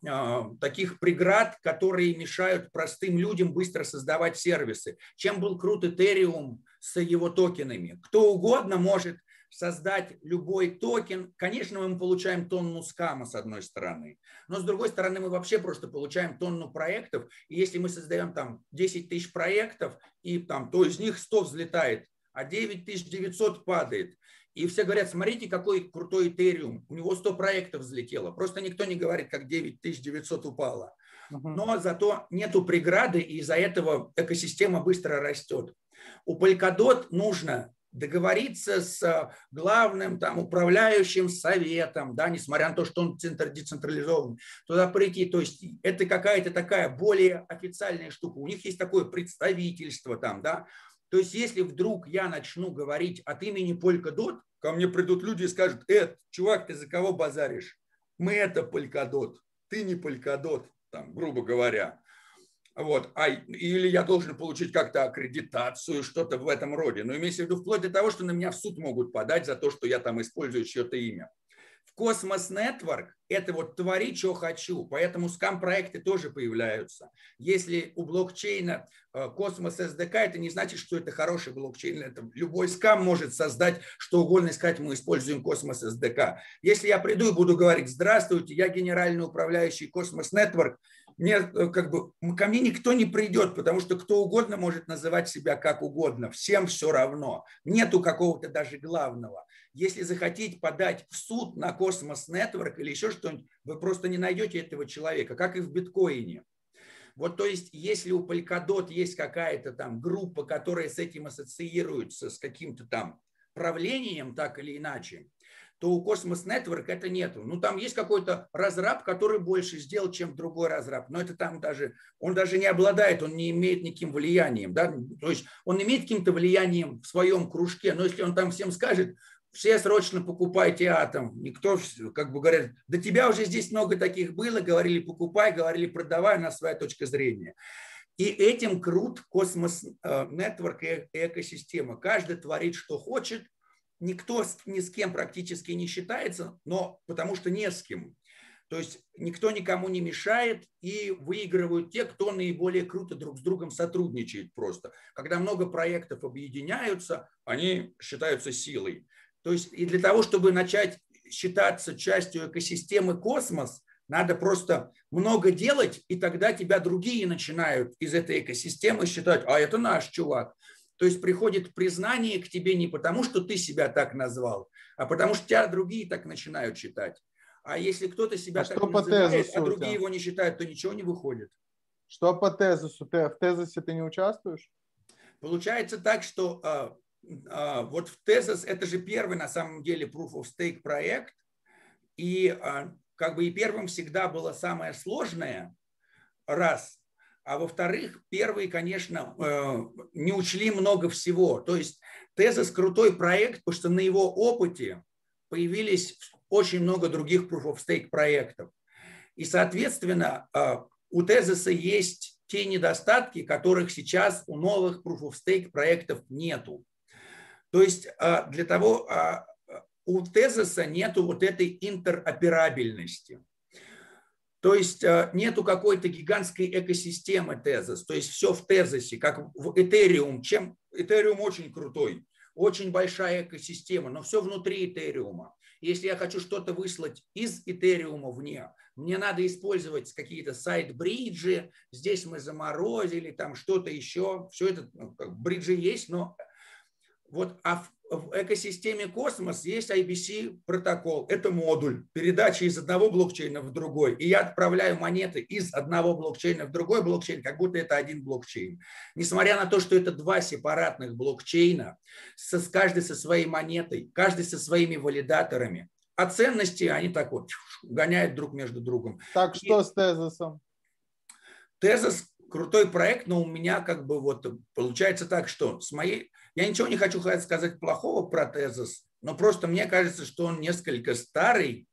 таких преград, которые мешают простым людям быстро создавать сервисы. Чем был крут Ethereum с его токенами? Кто угодно может создать любой токен. Конечно, мы получаем тонну скама с одной стороны, но с другой стороны мы вообще просто получаем тонну проектов. И если мы создаем там 10 тысяч проектов, и там, то из них 100 взлетает, а 9900 падает. И все говорят, смотрите, какой крутой Ethereum. У него 100 проектов взлетело. Просто никто не говорит, как 9900 упало. Но зато нету преграды, и из-за этого экосистема быстро растет. У Polkadot нужно договориться с главным там, управляющим советом, да, несмотря на то, что он центр децентрализован, туда прийти. То есть это какая-то такая более официальная штука. У них есть такое представительство там, да, то есть, если вдруг я начну говорить от имени Polkadot, ко мне придут люди и скажут, Эд, чувак, ты за кого базаришь? Мы это Polkadot, ты не Polkadot, там, грубо говоря. Вот. А, или я должен получить как-то аккредитацию, что-то в этом роде. Но имеется в виду вплоть до того, что на меня в суд могут подать за то, что я там использую чье-то имя. Космос Network – это вот твори, что хочу, поэтому скам-проекты тоже появляются. Если у блокчейна Космос э, SDK, это не значит, что это хороший блокчейн. Это любой scam может создать что угодно и сказать, мы используем Cosmos SDK. Если я приду и буду говорить, здравствуйте, я генеральный управляющий Cosmos Network, мне, э, как бы, ко мне никто не придет, потому что кто угодно может называть себя как угодно. Всем все равно. Нету какого-то даже главного. Если захотите подать в суд на Cosmos Network или еще что-нибудь, вы просто не найдете этого человека, как и в биткоине. Вот то есть, если у Polkadot есть какая-то там группа, которая с этим ассоциируется, с каким-то там правлением, так или иначе, то у Cosmos Network это нету. Ну, там есть какой-то разраб, который больше сделал, чем другой разраб. Но это там даже, он даже не обладает, он не имеет никаким влиянием. Да? То есть он имеет каким-то влиянием в своем кружке, но если он там всем скажет, все срочно покупайте атом. Никто, как бы говорят, да тебя уже здесь много таких было, говорили покупай, говорили продавай, на своя точка зрения. И этим крут космос нетворк и экосистема. Каждый творит, что хочет, никто ни с кем практически не считается, но потому что не с кем. То есть никто никому не мешает и выигрывают те, кто наиболее круто друг с другом сотрудничает просто. Когда много проектов объединяются, они считаются силой. То есть и для того, чтобы начать считаться частью экосистемы космос, надо просто много делать, и тогда тебя другие начинают из этой экосистемы считать, а это наш чувак. То есть приходит признание к тебе не потому, что ты себя так назвал, а потому что тебя другие так начинают считать. А если кто-то себя а так называет, а другие его не считают, то ничего не выходит. Что по тезису? Ты, в тезисе ты не участвуешь? Получается так, что а, а, вот в тезис это же первый на самом деле Proof of Stake проект. И а, как бы и первым всегда было самое сложное, раз. А во-вторых, первые, конечно, э, не учли много всего. То есть Тезис крутой проект, потому что на его опыте появились очень много других Proof of Stake проектов. И, соответственно, э, у Тезиса есть те недостатки, которых сейчас у новых Proof of Stake проектов нету. То есть э, для того, у Тезиса нету вот этой интероперабельности. То есть э, нету какой-то гигантской экосистемы тезис. То есть все в тезисе, как в Ethereum. Чем Ethereum очень крутой, очень большая экосистема, но все внутри Ethereum. Если я хочу что-то выслать из Ethereum вне, мне надо использовать какие-то сайт-бриджи, здесь мы заморозили, там что-то еще. Все это, ну, бриджи есть, но вот, а в в экосистеме космос есть IBC протокол. Это модуль передачи из одного блокчейна в другой. И я отправляю монеты из одного блокчейна в другой блокчейн, как будто это один блокчейн. Несмотря на то, что это два сепаратных блокчейна, с, каждый со своей монетой, каждый со своими валидаторами. А ценности они так вот гоняют друг между другом. Так что И... с тезисом? Тезис крутой проект, но у меня как бы вот получается так, что с моей я ничего не хочу сказать плохого про Tezos, но просто мне кажется, что он несколько старый,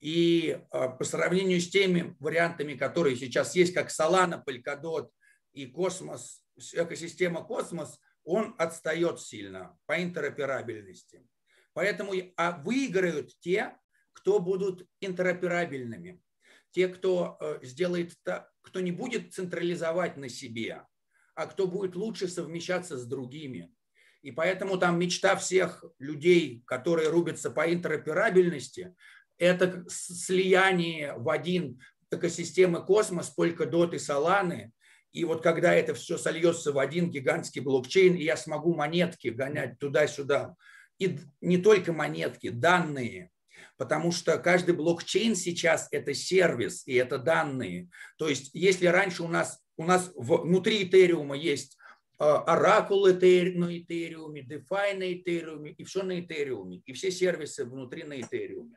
и а, по сравнению с теми вариантами, которые сейчас есть, как Solana, Polkadot и Космос, экосистема Космос, он отстает сильно по интероперабельности. Поэтому а выиграют те, кто будут интероперабельными. Те, кто э, сделает, кто не будет централизовать на себе, а кто будет лучше совмещаться с другими. И поэтому там мечта всех людей, которые рубятся по интероперабельности, это слияние в один экосистемы космос, Polkadot и Solana. И вот когда это все сольется в один гигантский блокчейн, и я смогу монетки гонять туда-сюда, и не только монетки, данные, потому что каждый блокчейн сейчас это сервис и это данные. То есть если раньше у нас, у нас внутри Этериума есть Oracle на Ethereum, DeFi на Ethereum и все на Ethereum, и все сервисы внутри на Ethereum.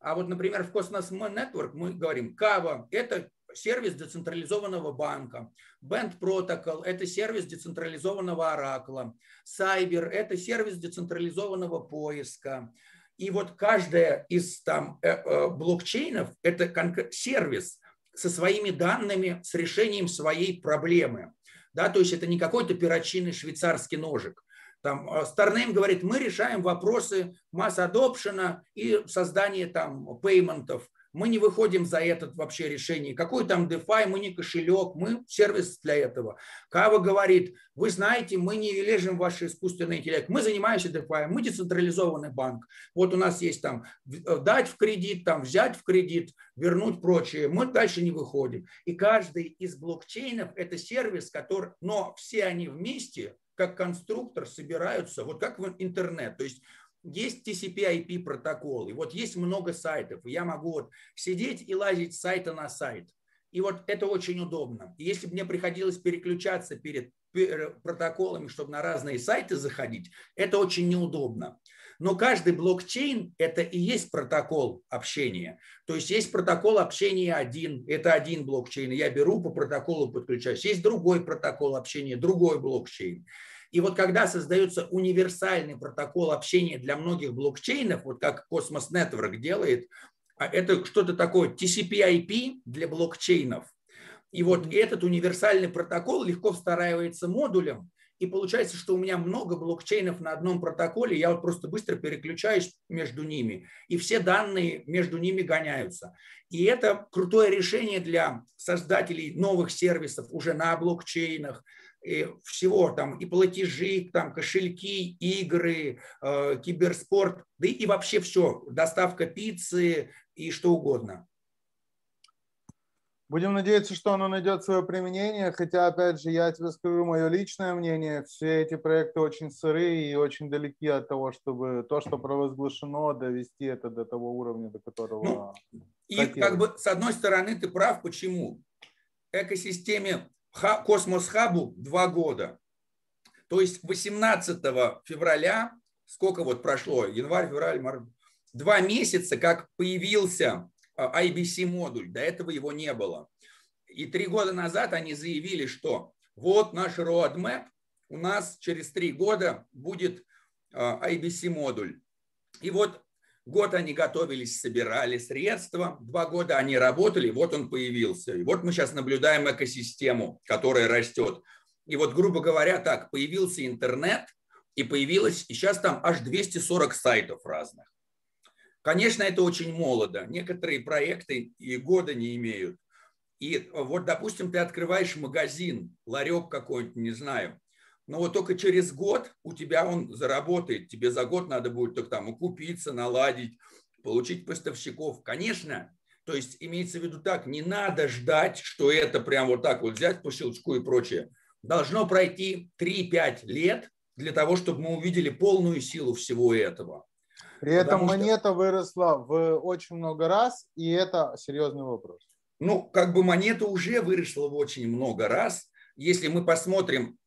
А вот, например, в Cosmos Network мы говорим, Kava – это сервис децентрализованного банка, Band Protocol – это сервис децентрализованного Oracle, Cyber – это сервис децентрализованного поиска. И вот каждая из там э, э, блокчейнов – это сервис со своими данными, с решением своей проблемы. Да, то есть это не какой-то перочинный швейцарский ножик. Там Starname говорит, мы решаем вопросы масс-адопшена и создания там пейментов мы не выходим за этот вообще решение. Какой там DeFi, мы не кошелек, мы сервис для этого. Кава говорит, вы знаете, мы не лежим в ваш искусственный интеллект, мы занимаемся DeFi, мы децентрализованный банк. Вот у нас есть там э, дать в кредит, там взять в кредит, вернуть прочее. Мы дальше не выходим. И каждый из блокчейнов – это сервис, который, но все они вместе как конструктор собираются, вот как в интернет. То есть есть TCP-IP протокол, и вот есть много сайтов, и я могу вот сидеть и лазить с сайта на сайт. И вот это очень удобно. И если бы мне приходилось переключаться перед протоколами, чтобы на разные сайты заходить, это очень неудобно. Но каждый блокчейн – это и есть протокол общения. То есть есть протокол общения один, это один блокчейн, я беру по протоколу подключаюсь. Есть другой протокол общения, другой блокчейн. И вот когда создается универсальный протокол общения для многих блокчейнов, вот как Cosmos Network делает, а это что-то такое TCP-IP для блокчейнов. И вот этот универсальный протокол легко встраивается модулем, и получается, что у меня много блокчейнов на одном протоколе, я вот просто быстро переключаюсь между ними, и все данные между ними гоняются. И это крутое решение для создателей новых сервисов уже на блокчейнах, всего там и платежи, там кошельки, игры, э, киберспорт, да и вообще все, доставка пиццы и что угодно. Будем надеяться, что оно найдет свое применение, хотя, опять же, я тебе скажу мое личное мнение, все эти проекты очень сырые и очень далеки от того, чтобы то, что провозглашено, довести это до того уровня, до которого... Ну, и как бы, с одной стороны, ты прав, почему? Экосистеме Cosmos Hub-у два года. То есть 18 февраля, сколько вот прошло, январь, февраль, март, два месяца, как появился а, IBC модуль, до этого его не было. И три года назад они заявили, что вот наш roadmap, у нас через три года будет а, IBC модуль. И вот Год они готовились, собирали средства, два года они работали, вот он появился. И вот мы сейчас наблюдаем экосистему, которая растет. И вот, грубо говоря, так, появился интернет, и появилось, и сейчас там аж 240 сайтов разных. Конечно, это очень молодо. Некоторые проекты и года не имеют. И вот, допустим, ты открываешь магазин, ларек какой-нибудь, не знаю, но вот только через год у тебя он заработает. Тебе за год надо будет только там укупиться, наладить, получить поставщиков. Конечно, то есть имеется в виду так, не надо ждать, что это прям вот так вот взять по щелчку и прочее. Должно пройти 3-5 лет для того, чтобы мы увидели полную силу всего этого. При этом Потому монета что... выросла в очень много раз, и это серьезный вопрос. Ну, как бы монета уже выросла в очень много раз, если мы посмотрим,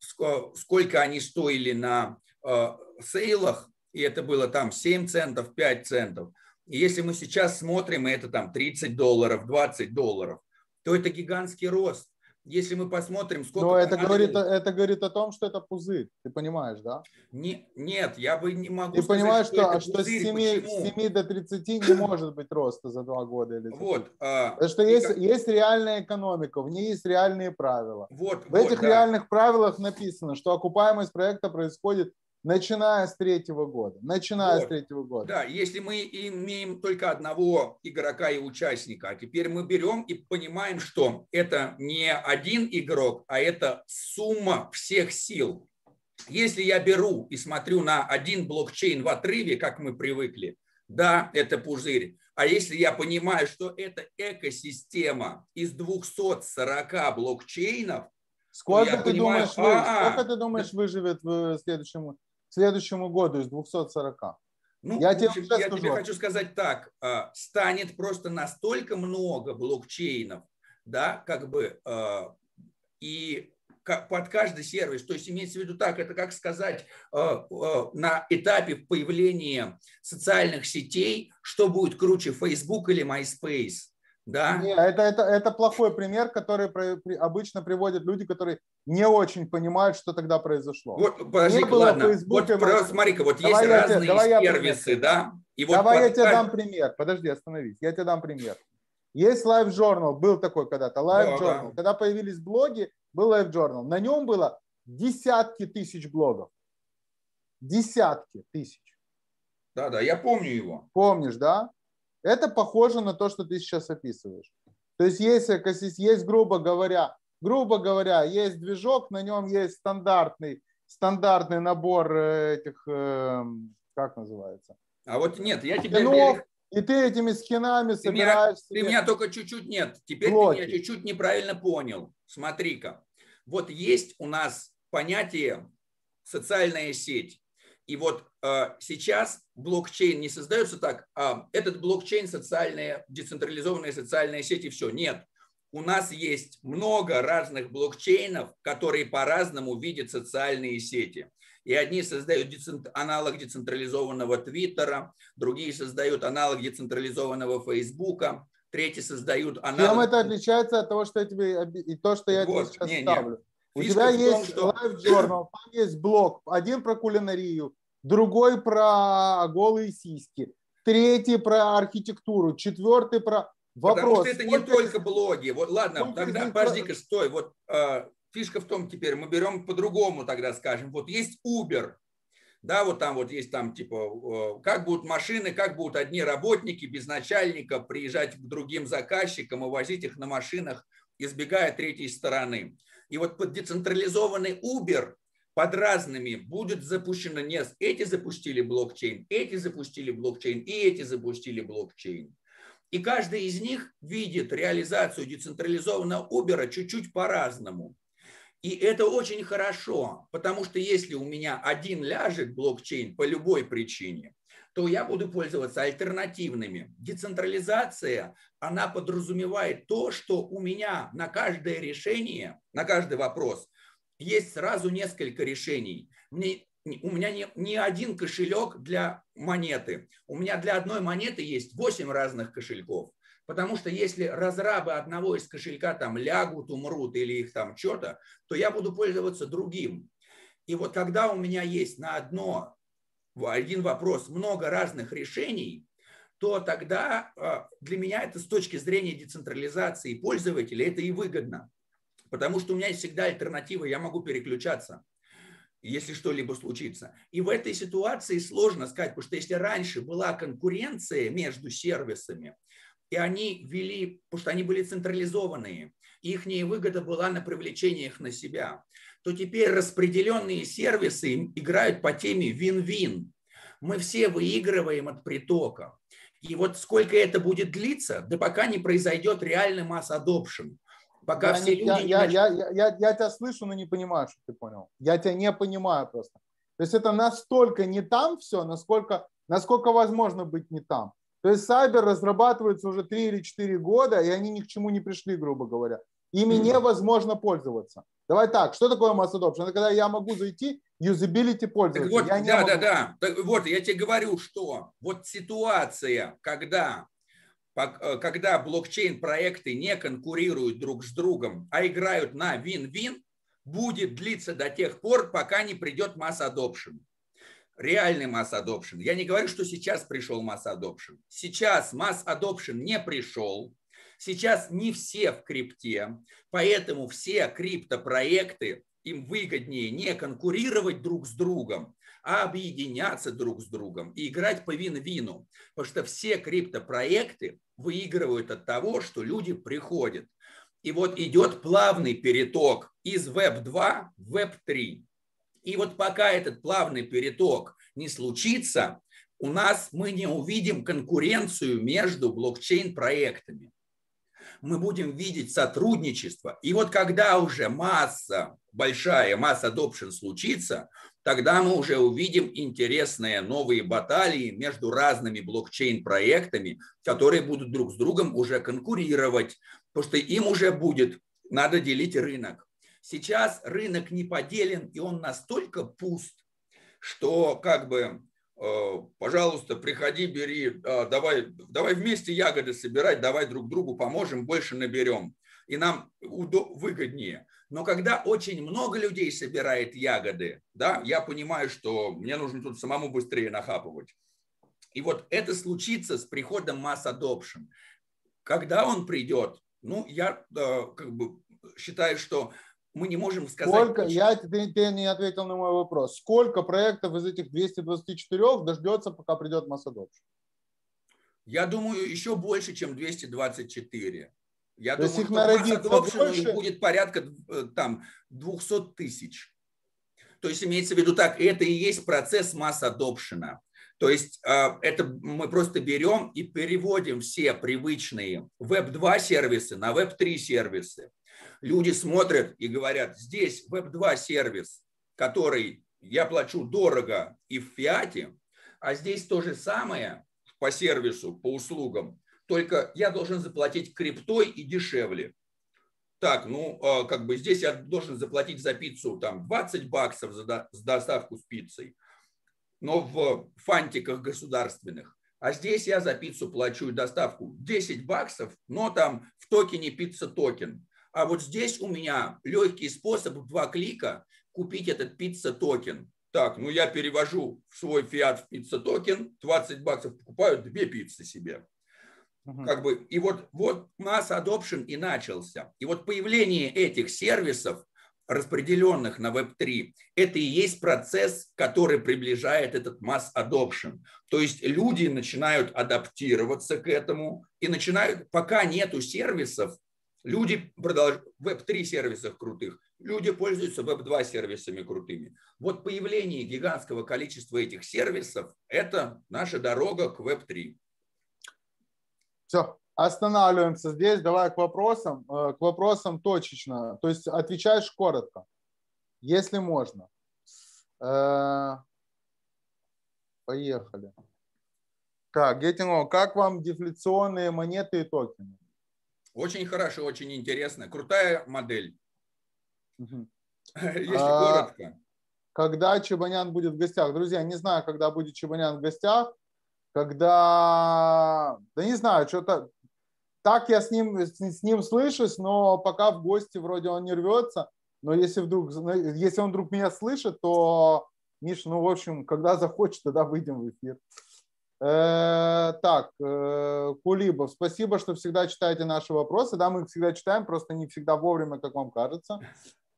сколько они стоили на э, сейлах, и это было там 7 центов, 5 центов, и если мы сейчас смотрим, и это там 30 долларов, 20 долларов, то это гигантский рост. Если мы посмотрим, сколько... Но это говорит, это говорит о том, что это пузырь, ты понимаешь, да? Не, нет, я бы не могу Ты сказать, понимаешь, что, что, что пузырь, с, 7, с 7 до 30 не может быть роста за два года или Вот. А, Потому что есть, как... есть реальная экономика, в ней есть реальные правила. Вот, в вот, этих да. реальных правилах написано, что окупаемость проекта происходит Начиная с третьего года. Начиная вот. с третьего года. Да, если мы имеем только одного игрока и участника, а теперь мы берем и понимаем, что это не один игрок, а это сумма всех сил. Если я беру и смотрю на один блокчейн в отрыве, как мы привыкли, да, это пузырь. А если я понимаю, что это экосистема из 240 блокчейнов, Сколько ты, понимаю, думаешь, а, сколько ты думаешь выживет в следующем следующему году из 240. Ну, я, тебе, общем, я тебе хочу сказать так, а, станет просто настолько много блокчейнов, да, как бы, а, и под каждый сервис, то есть имеется в виду так, это как сказать а, на этапе появления социальных сетей, что будет круче, Facebook или MySpace, да? Не, это, это, это плохой пример, который при, при, обычно приводят люди, которые не очень понимают, что тогда произошло. Вот, подожди, ладно. Вот, просто, смотри-ка, вот давай есть разные тебе, сервисы, да? И вот давай под... я тебе дам пример. Подожди, остановись. Я тебе дам пример. Есть Live Journal, был такой когда-то, Live да, Journal. Да. Когда появились блоги, был Live Journal. На нем было десятки тысяч блогов. десятки тысяч. Да, да, я помню его. Помнишь, да? Это похоже на то, что ты сейчас описываешь. То есть если есть, грубо говоря, грубо говоря, есть движок, на нем есть стандартный, стандартный набор э, этих, эм, как называется? А вот нет, я тебе... Скинов, и ты этими скинами ты собираешь... Меня, ты меня только чуть-чуть нет. Теперь блоки. ты меня чуть-чуть неправильно понял. Смотри-ка. Вот есть у нас понятие социальная сеть. И вот э, сейчас блокчейн не создается так, а этот блокчейн социальная, децентрализованная социальная сеть и все. Нет. У нас есть много разных блокчейнов, которые по-разному видят социальные сети. И одни создают децент... аналог децентрализованного Твиттера, другие создают аналог децентрализованного Фейсбука, третьи создают аналог... Чем это отличается от того, что я тебе... и то, что я вот, тебе сейчас не, ставлю? Не. У Фишка тебя есть том, что... Live Journal, там есть блог, один про кулинарию, другой про голые сиськи, третий про архитектуру, четвертый про вопрос. Потому что это не только блоги. Вот ладно, тогда подожди-ка, стой. Вот э, фишка в том теперь, мы берем по-другому тогда скажем. Вот есть Uber, да, вот там вот есть там типа, как будут машины, как будут одни работники без начальника приезжать к другим заказчикам и возить их на машинах, избегая третьей стороны. И вот под децентрализованный Uber под разными будет запущено не эти запустили блокчейн, эти запустили блокчейн и эти запустили блокчейн. И каждый из них видит реализацию децентрализованного Uber чуть-чуть по-разному. И это очень хорошо, потому что если у меня один ляжет блокчейн по любой причине, то я буду пользоваться альтернативными. Децентрализация, она подразумевает то, что у меня на каждое решение, на каждый вопрос есть сразу несколько решений. Мне, у меня не, не один кошелек для монеты. У меня для одной монеты есть 8 разных кошельков. Потому что если разрабы одного из кошелька там лягут, умрут или их там что-то, то я буду пользоваться другим. И вот когда у меня есть на одно один вопрос, много разных решений, то тогда а, для меня это с точки зрения децентрализации пользователя это и выгодно. Потому что у меня есть всегда альтернатива, я могу переключаться, если что-либо случится. И в этой ситуации сложно сказать, потому что если раньше была конкуренция между сервисами, и они вели, потому что они были централизованные, их выгода была на привлечение их на себя, то теперь распределенные сервисы играют по теме вин-вин. Мы все выигрываем от притока. И вот сколько это будет длиться, да пока не произойдет реальный масс adoption. Пока я, все не, люди я, не я, я, я, я тебя слышу, но не понимаю, что ты понял. Я тебя не понимаю просто. То есть это настолько не там все, насколько, насколько возможно быть не там. То есть Cyber разрабатывается уже 3 или 4 года, и они ни к чему не пришли, грубо говоря. Ими невозможно пользоваться. Давай так, что такое mass adoption? Это когда я могу зайти, юзабилити пользоваться. вот, я да, могу... да, да. Так вот, я тебе говорю, что вот ситуация, когда, э, когда блокчейн-проекты не конкурируют друг с другом, а играют на вин-вин, будет длиться до тех пор, пока не придет масс adoption. Реальный масс adoption. Я не говорю, что сейчас пришел масс adoption. Сейчас масс adoption не пришел, Сейчас не все в крипте, поэтому все криптопроекты, им выгоднее не конкурировать друг с другом, а объединяться друг с другом и играть по вин-вину. Потому что все криптопроекты выигрывают от того, что люди приходят. И вот идет плавный переток из Web2 в Web3. И вот пока этот плавный переток не случится, у нас мы не увидим конкуренцию между блокчейн-проектами мы будем видеть сотрудничество. И вот когда уже масса, большая масса adoption случится, тогда мы уже увидим интересные новые баталии между разными блокчейн-проектами, которые будут друг с другом уже конкурировать, потому что им уже будет надо делить рынок. Сейчас рынок не поделен, и он настолько пуст, что как бы пожалуйста, приходи, бери, э, давай, давай вместе ягоды собирать, давай друг другу поможем, больше наберем. И нам выгоднее. Но когда очень много людей собирает ягоды, да, я понимаю, что мне нужно тут самому быстрее нахапывать. И вот это случится с приходом масс adoption. Когда он придет, ну, я э, как бы считаю, что мы не можем сказать. Сколько, я, ты, ты не ответил на мой вопрос. Сколько проектов из этих 224 дождется, пока придет Масадович? Я думаю, еще больше, чем 224. Я То думаю, их народится больше? будет порядка э, там 200 тысяч. То есть имеется в виду так, это и есть процесс масс-адопшена. То есть э, это мы просто берем и переводим все привычные Web2 сервисы на Web3 сервисы. Люди смотрят и говорят, здесь Web2 сервис, который я плачу дорого и в фиате, а здесь то же самое по сервису, по услугам, только я должен заплатить криптой и дешевле. Так, ну, э, как бы здесь я должен заплатить за пиццу там 20 баксов за доставку с пиццей, но в фантиках государственных. А здесь я за пиццу плачу доставку 10 баксов, но там в токене пицца токен. А вот здесь у меня легкий способ два клика купить этот пицца токен. Так, ну я перевожу в свой фиат в пицца токен, 20 баксов покупаю две пиццы себе. Угу. Как бы, и вот, вот mass adoption и начался. И вот появление этих сервисов, распределенных на Web3, это и есть процесс, который приближает этот масс adoption. То есть люди начинают адаптироваться к этому и начинают, пока нету сервисов, люди продолжают, Web3 сервисов крутых, люди пользуются Web2 сервисами крутыми. Вот появление гигантского количества этих сервисов – это наша дорога к Web3. Все, останавливаемся здесь. Давай к вопросам. Э, к вопросам точечно. То есть отвечаешь коротко, если можно. Э, поехали. Так, Геттинго, как вам дефляционные монеты и токены? Очень хорошо, очень интересно. Крутая модель. Угу. Если а, коротко. Когда Чебанян будет в гостях? Друзья, не знаю, когда будет Чебанян в гостях. Когда, да не знаю, что-то так я с ним, с ним слышусь, но пока в гости вроде он не рвется. Но если вдруг, если он вдруг меня слышит, то Миш, ну, в общем, когда захочет, тогда выйдем в эфир. Э, так, э, Кулибов, спасибо, что всегда читаете наши вопросы. Да, мы их всегда читаем, просто не всегда вовремя, как вам кажется.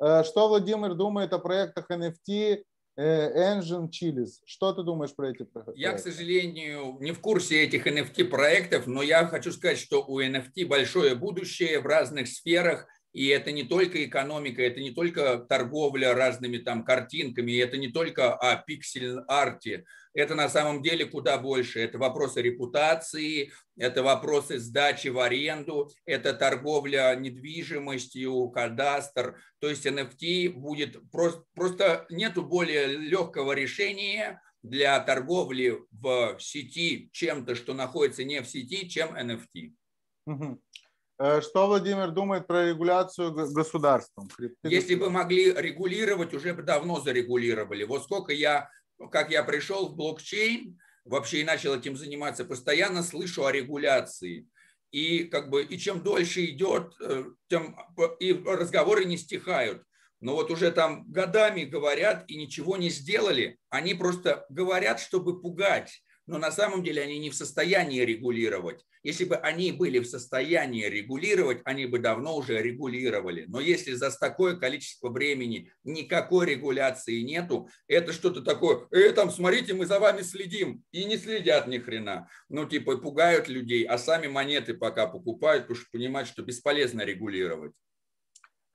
Э, что Владимир думает о проектах NFT Engine Chilis? Что ты думаешь про эти проекты? Я, к сожалению, не в курсе этих NFT проектов, но я хочу сказать, что у NFT большое будущее в разных сферах. И это не только экономика, это не только торговля разными там картинками, это не только о пиксель-арте, это на самом деле куда больше. Это вопросы репутации, это вопросы сдачи в аренду, это торговля недвижимостью, кадастр. То есть NFT будет просто, просто нету более легкого решения для торговли в сети чем-то, что находится не в сети, чем NFT. Угу. Э, что Владимир думает про регуляцию государством? Если бы могли регулировать, уже бы давно зарегулировали. Вот сколько я, как я пришел в блокчейн, вообще и начал этим заниматься, постоянно слышу о регуляции. И как бы и чем дольше идет, э, тем и разговоры не стихают. Но вот уже там годами говорят и ничего не сделали. Они просто говорят, чтобы пугать но на самом деле они не в состоянии регулировать. Если бы они были в состоянии регулировать, они бы давно уже регулировали. Но если за такое количество времени никакой регуляции нету, это что-то такое, э, там, смотрите, мы за вами следим. И не следят ни хрена. Ну, типа, пугают людей, а сами монеты пока покупают, потому что понимают, что бесполезно регулировать.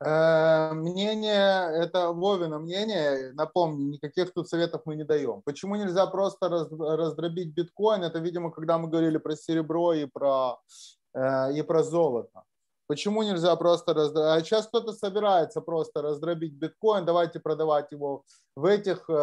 Э, мнение, это Вовина мнение, напомню, никаких тут советов мы не даем. Почему нельзя просто раздробить биткоин? Это, видимо, когда мы говорили про серебро и про, э, и про золото. Почему нельзя просто раздробить? А сейчас кто-то собирается просто раздробить биткоин, давайте продавать его в этих, э,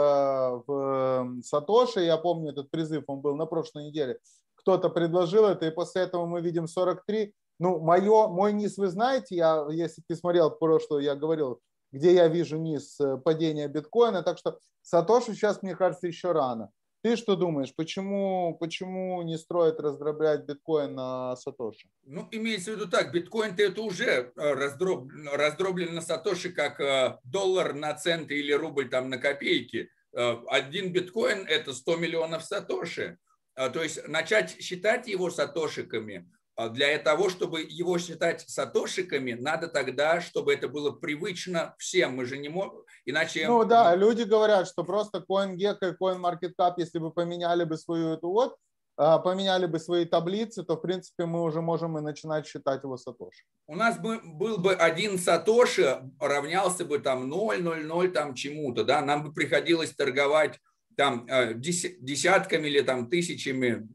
в Сатоши. Я помню этот призыв, он был на прошлой неделе. Кто-то предложил это, и после этого мы видим 43 ну, мое, мой низ вы знаете, я, если ты смотрел прошлое, я говорил, где я вижу низ э, падения биткоина, так что Сатоши сейчас, мне кажется, еще рано. Ты что думаешь, почему, почему не строят раздроблять биткоин на Сатоши? Ну, имеется в виду так, биткоин-то это уже э, раздроб, раздроблен на Сатоши как э, доллар на центы или рубль там на копейки. Один биткоин это 100 миллионов Сатоши. То есть начать считать его сатошиками, для того, чтобы его считать сатошиками, надо тогда, чтобы это было привычно всем. Мы же не можем, иначе... Ну да, люди говорят, что просто CoinGecko и CoinMarketCap, если бы поменяли бы свою эту вот, а, поменяли бы свои таблицы, то, в принципе, мы уже можем и начинать считать его сатоши. У нас бы, был бы один сатоши, равнялся бы там 0,00 там чему-то, да, нам бы приходилось торговать там э, десятками или там тысячами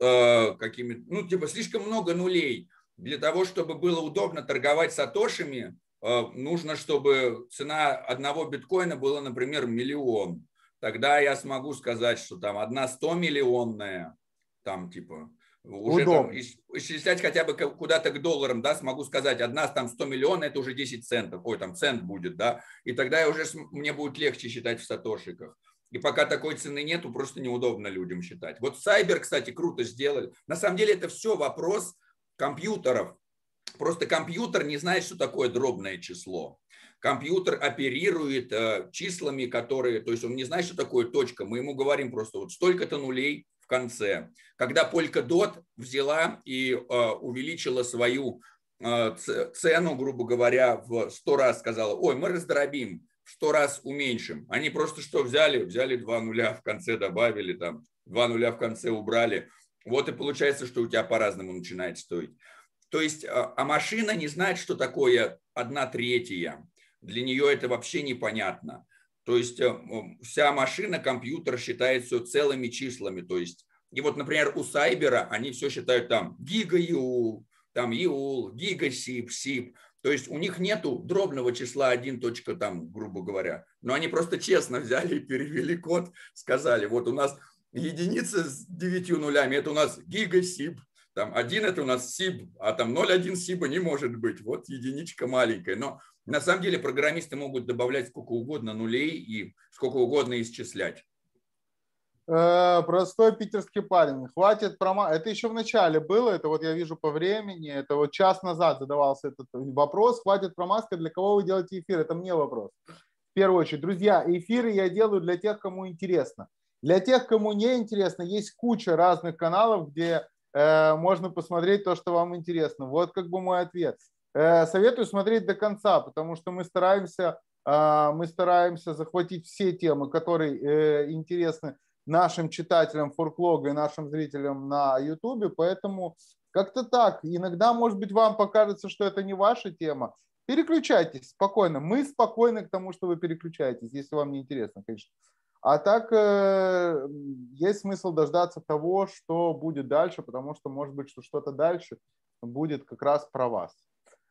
Э, какими ну, типа, слишком много нулей. Для того, чтобы было удобно торговать сатошами, э, нужно, чтобы цена одного биткоина была, например, миллион. Тогда я смогу сказать, что там одна 100 миллионная, там типа, уже там, исчислять хотя бы куда-то к долларам, да, смогу сказать, одна там 100 миллионов, это уже 10 центов, ой, там цент будет, да, и тогда я уже, мне будет легче считать в сатошиках. И пока такой цены нету, просто неудобно людям считать. Вот Сайбер, кстати, круто сделали. На самом деле это все вопрос компьютеров. Просто компьютер не знает, что такое дробное число. Компьютер оперирует э, числами, которые, то есть он не знает, что такое точка. Мы ему говорим просто вот столько-то нулей в конце. Когда Polkadot взяла и э, увеличила свою э, цену, грубо говоря, в 100 раз сказала, ой, мы раздробим сто раз уменьшим. Они просто что взяли? Взяли два нуля в конце, добавили там, два нуля в конце убрали. Вот и получается, что у тебя по-разному начинает стоить. То есть, а, а машина не знает, что такое одна третья. Для нее это вообще непонятно. То есть э, вся машина, компьютер считает все целыми числами. То есть, и вот, например, у Сайбера они все считают там гига ЮЛ, там ЮЛ, гига СИП, СИП. То есть у них нету дробного числа 1 точка там, грубо говоря. Но они просто честно взяли и перевели код, сказали, вот у нас единица с 9 нулями, это у нас гигасиб. Там один это у нас сиб, а там 0,1 сиба не может быть. Вот единичка маленькая. Но на самом деле программисты могут добавлять сколько угодно нулей и сколько угодно исчислять. Э, простой питерский парень. Хватит прома... Это еще в начале было, это вот я вижу по времени, это вот час назад задавался этот вопрос. Хватит промазка, для кого вы делаете эфир? Это мне вопрос. В первую очередь, друзья, эфиры я делаю для тех, кому интересно. Для тех, кому не интересно, есть куча разных каналов, где э, можно посмотреть то, что вам интересно. Вот как бы мой ответ. Э, советую смотреть до конца, потому что мы стараемся, э, мы стараемся захватить все темы, которые э, интересны нашим читателям форклога и нашим зрителям на Ютубе, поэтому как-то так. Иногда, может быть, вам покажется, что это не ваша тема. Переключайтесь спокойно. Мы спокойны к тому, что вы переключаетесь, если вам не интересно, конечно. А так э, есть смысл дождаться того, что будет дальше, потому что, может быть, что что-то дальше будет как раз про вас.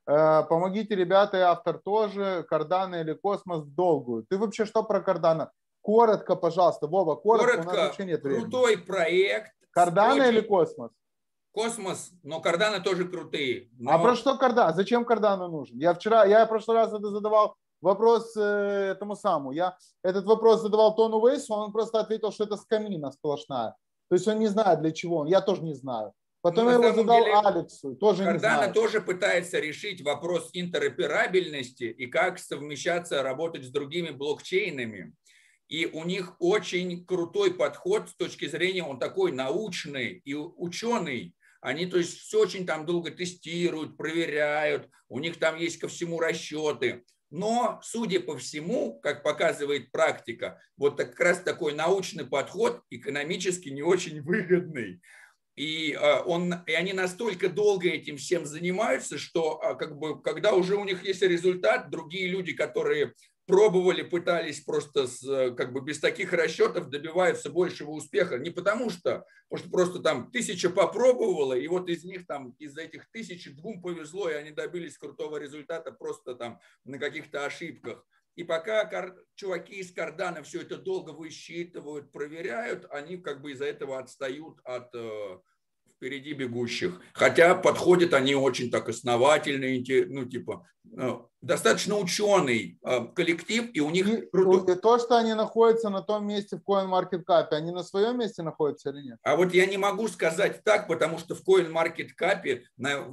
Э, помогите, ребята, и автор тоже. Cardano или космос в долгую. Ты вообще что про Cardano? Коротко, пожалуйста, Вова, коротко, коротко у нас вообще нет времени. Крутой проект. Cardano очень... или Cosmos? Cosmos, но Cardano тоже крутые. Но... А про что Cardano? Зачем Cardano нужен? Я вчера, я в прошлый раз задавал вопрос э, этому самому. Я этот вопрос задавал Тону Вейсу, он просто ответил, что это scam-ина сплошная. То есть он не знает для чего он. Я тоже не знаю. Потом ну, я его задал деле, Алексу, тоже Cardano не знаю. тоже пытается решить вопрос интероперабельности и как совмещаться, работать с другими блокчейнами. И у них очень крутой подход с точки зрения, он такой научный и ученый. Они, то есть, все очень там долго тестируют, проверяют, у них там есть ко всему расчеты. Но, судя по всему, как показывает практика, вот как раз такой научный подход экономически не очень выгодный. И, а, он, и они настолько долго этим всем занимаются, что а, как бы, когда уже у них есть результат, другие люди, которые пробовали, пытались просто с, э, как бы без таких расчетов добиваются большего успеха. Не потому что, что просто там тысяча попробовала, и вот из них там, из этих тысячи двум повезло, и они добились крутого результата просто там на каких-то ошибках. И пока чуваки из Кардана все это долго высчитывают, проверяют, они как бы из-за этого отстают от э, впереди бегущих. Хотя подходят они очень так основательно, ну, типа, э, достаточно ученый э, коллектив, и у них... И, круто... То, что они находятся на том месте в CoinMarketCap, они на своем месте находятся или нет? А вот я не могу сказать так, потому что в CoinMarketCap на,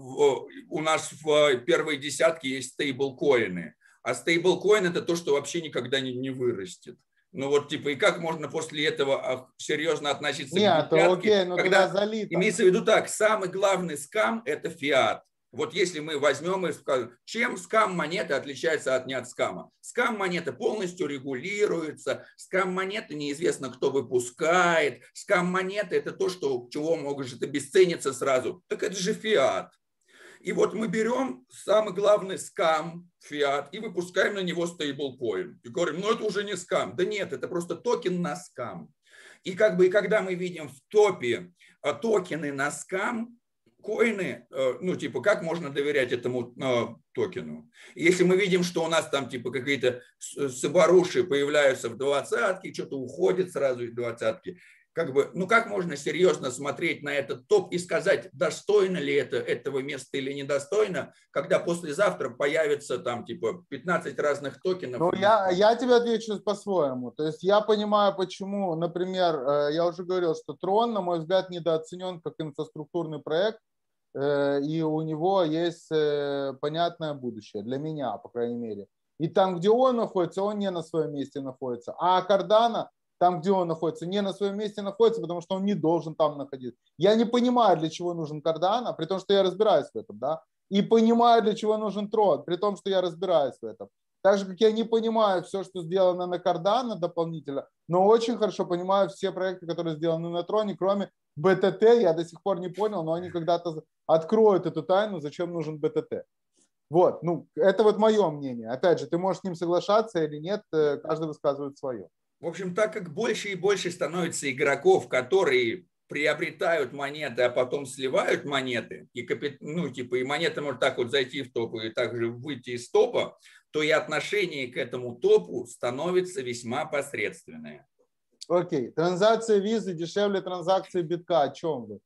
у нас в первой десятке есть стейблкоины, а стейблкоин это то, что вообще никогда не, не вырастет. Ну вот типа, и как можно после этого а, серьезно относиться Нет, к Нет, окей, но когда залито. Имеется в виду так, самый главный скам – это фиат. Вот если мы возьмем и скажем, чем скам монеты отличается от не от скама? Скам монеты полностью регулируется, скам монеты неизвестно, кто выпускает, скам монеты это то, что, чего может обесцениться сразу. Так это же фиат. И вот мы берем самый главный скам, фиат, и выпускаем на него стейблкоин. И говорим, ну это уже не скам. Да нет, это просто токен на скам. И как бы и когда мы видим в топе а, токены на скам, коины, э, ну, типа, как можно доверять этому э, токену? Если мы видим, что у нас там, типа, какие-то соборуши появляются в двадцатке, что-то уходит сразу из двадцатки, как бы, ну как можно серьезно смотреть на этот топ и сказать, достойно ли это этого места или недостойно, когда послезавтра появится там типа 15 разных токенов? Ну, я, я тебе отвечу по-своему. То есть я понимаю, почему, например, э, я уже говорил, что Трон, на мой взгляд, недооценен как инфраструктурный проект, э, и у него есть э, понятное будущее, для меня, по крайней мере. И там, где он находится, он не на своем месте находится. А Кардана там, где он находится, не на своем месте находится, потому что он не должен там находиться. Я не понимаю, для чего нужен Кардана, при том, что я разбираюсь в этом, да, и понимаю, для чего нужен Трон, при том, что я разбираюсь в этом. Так же, как я не понимаю все, что сделано на Кардана дополнительно, но очень хорошо понимаю все проекты, которые сделаны на Троне, кроме БТТ, я до сих пор не понял, но они когда-то откроют эту тайну, зачем нужен БТТ. Вот, ну, это вот мое мнение. Опять же, ты можешь с ним соглашаться или нет, э, каждый высказывает свое. В общем, так как больше и больше становится игроков, которые приобретают монеты, а потом сливают монеты, и, ну, типа, и монета может так вот зайти в топ и также выйти из топа, то и отношение к этому топу становится весьма посредственное. Окей. Okay. Транзакция визы дешевле транзакции битка. О чем вы?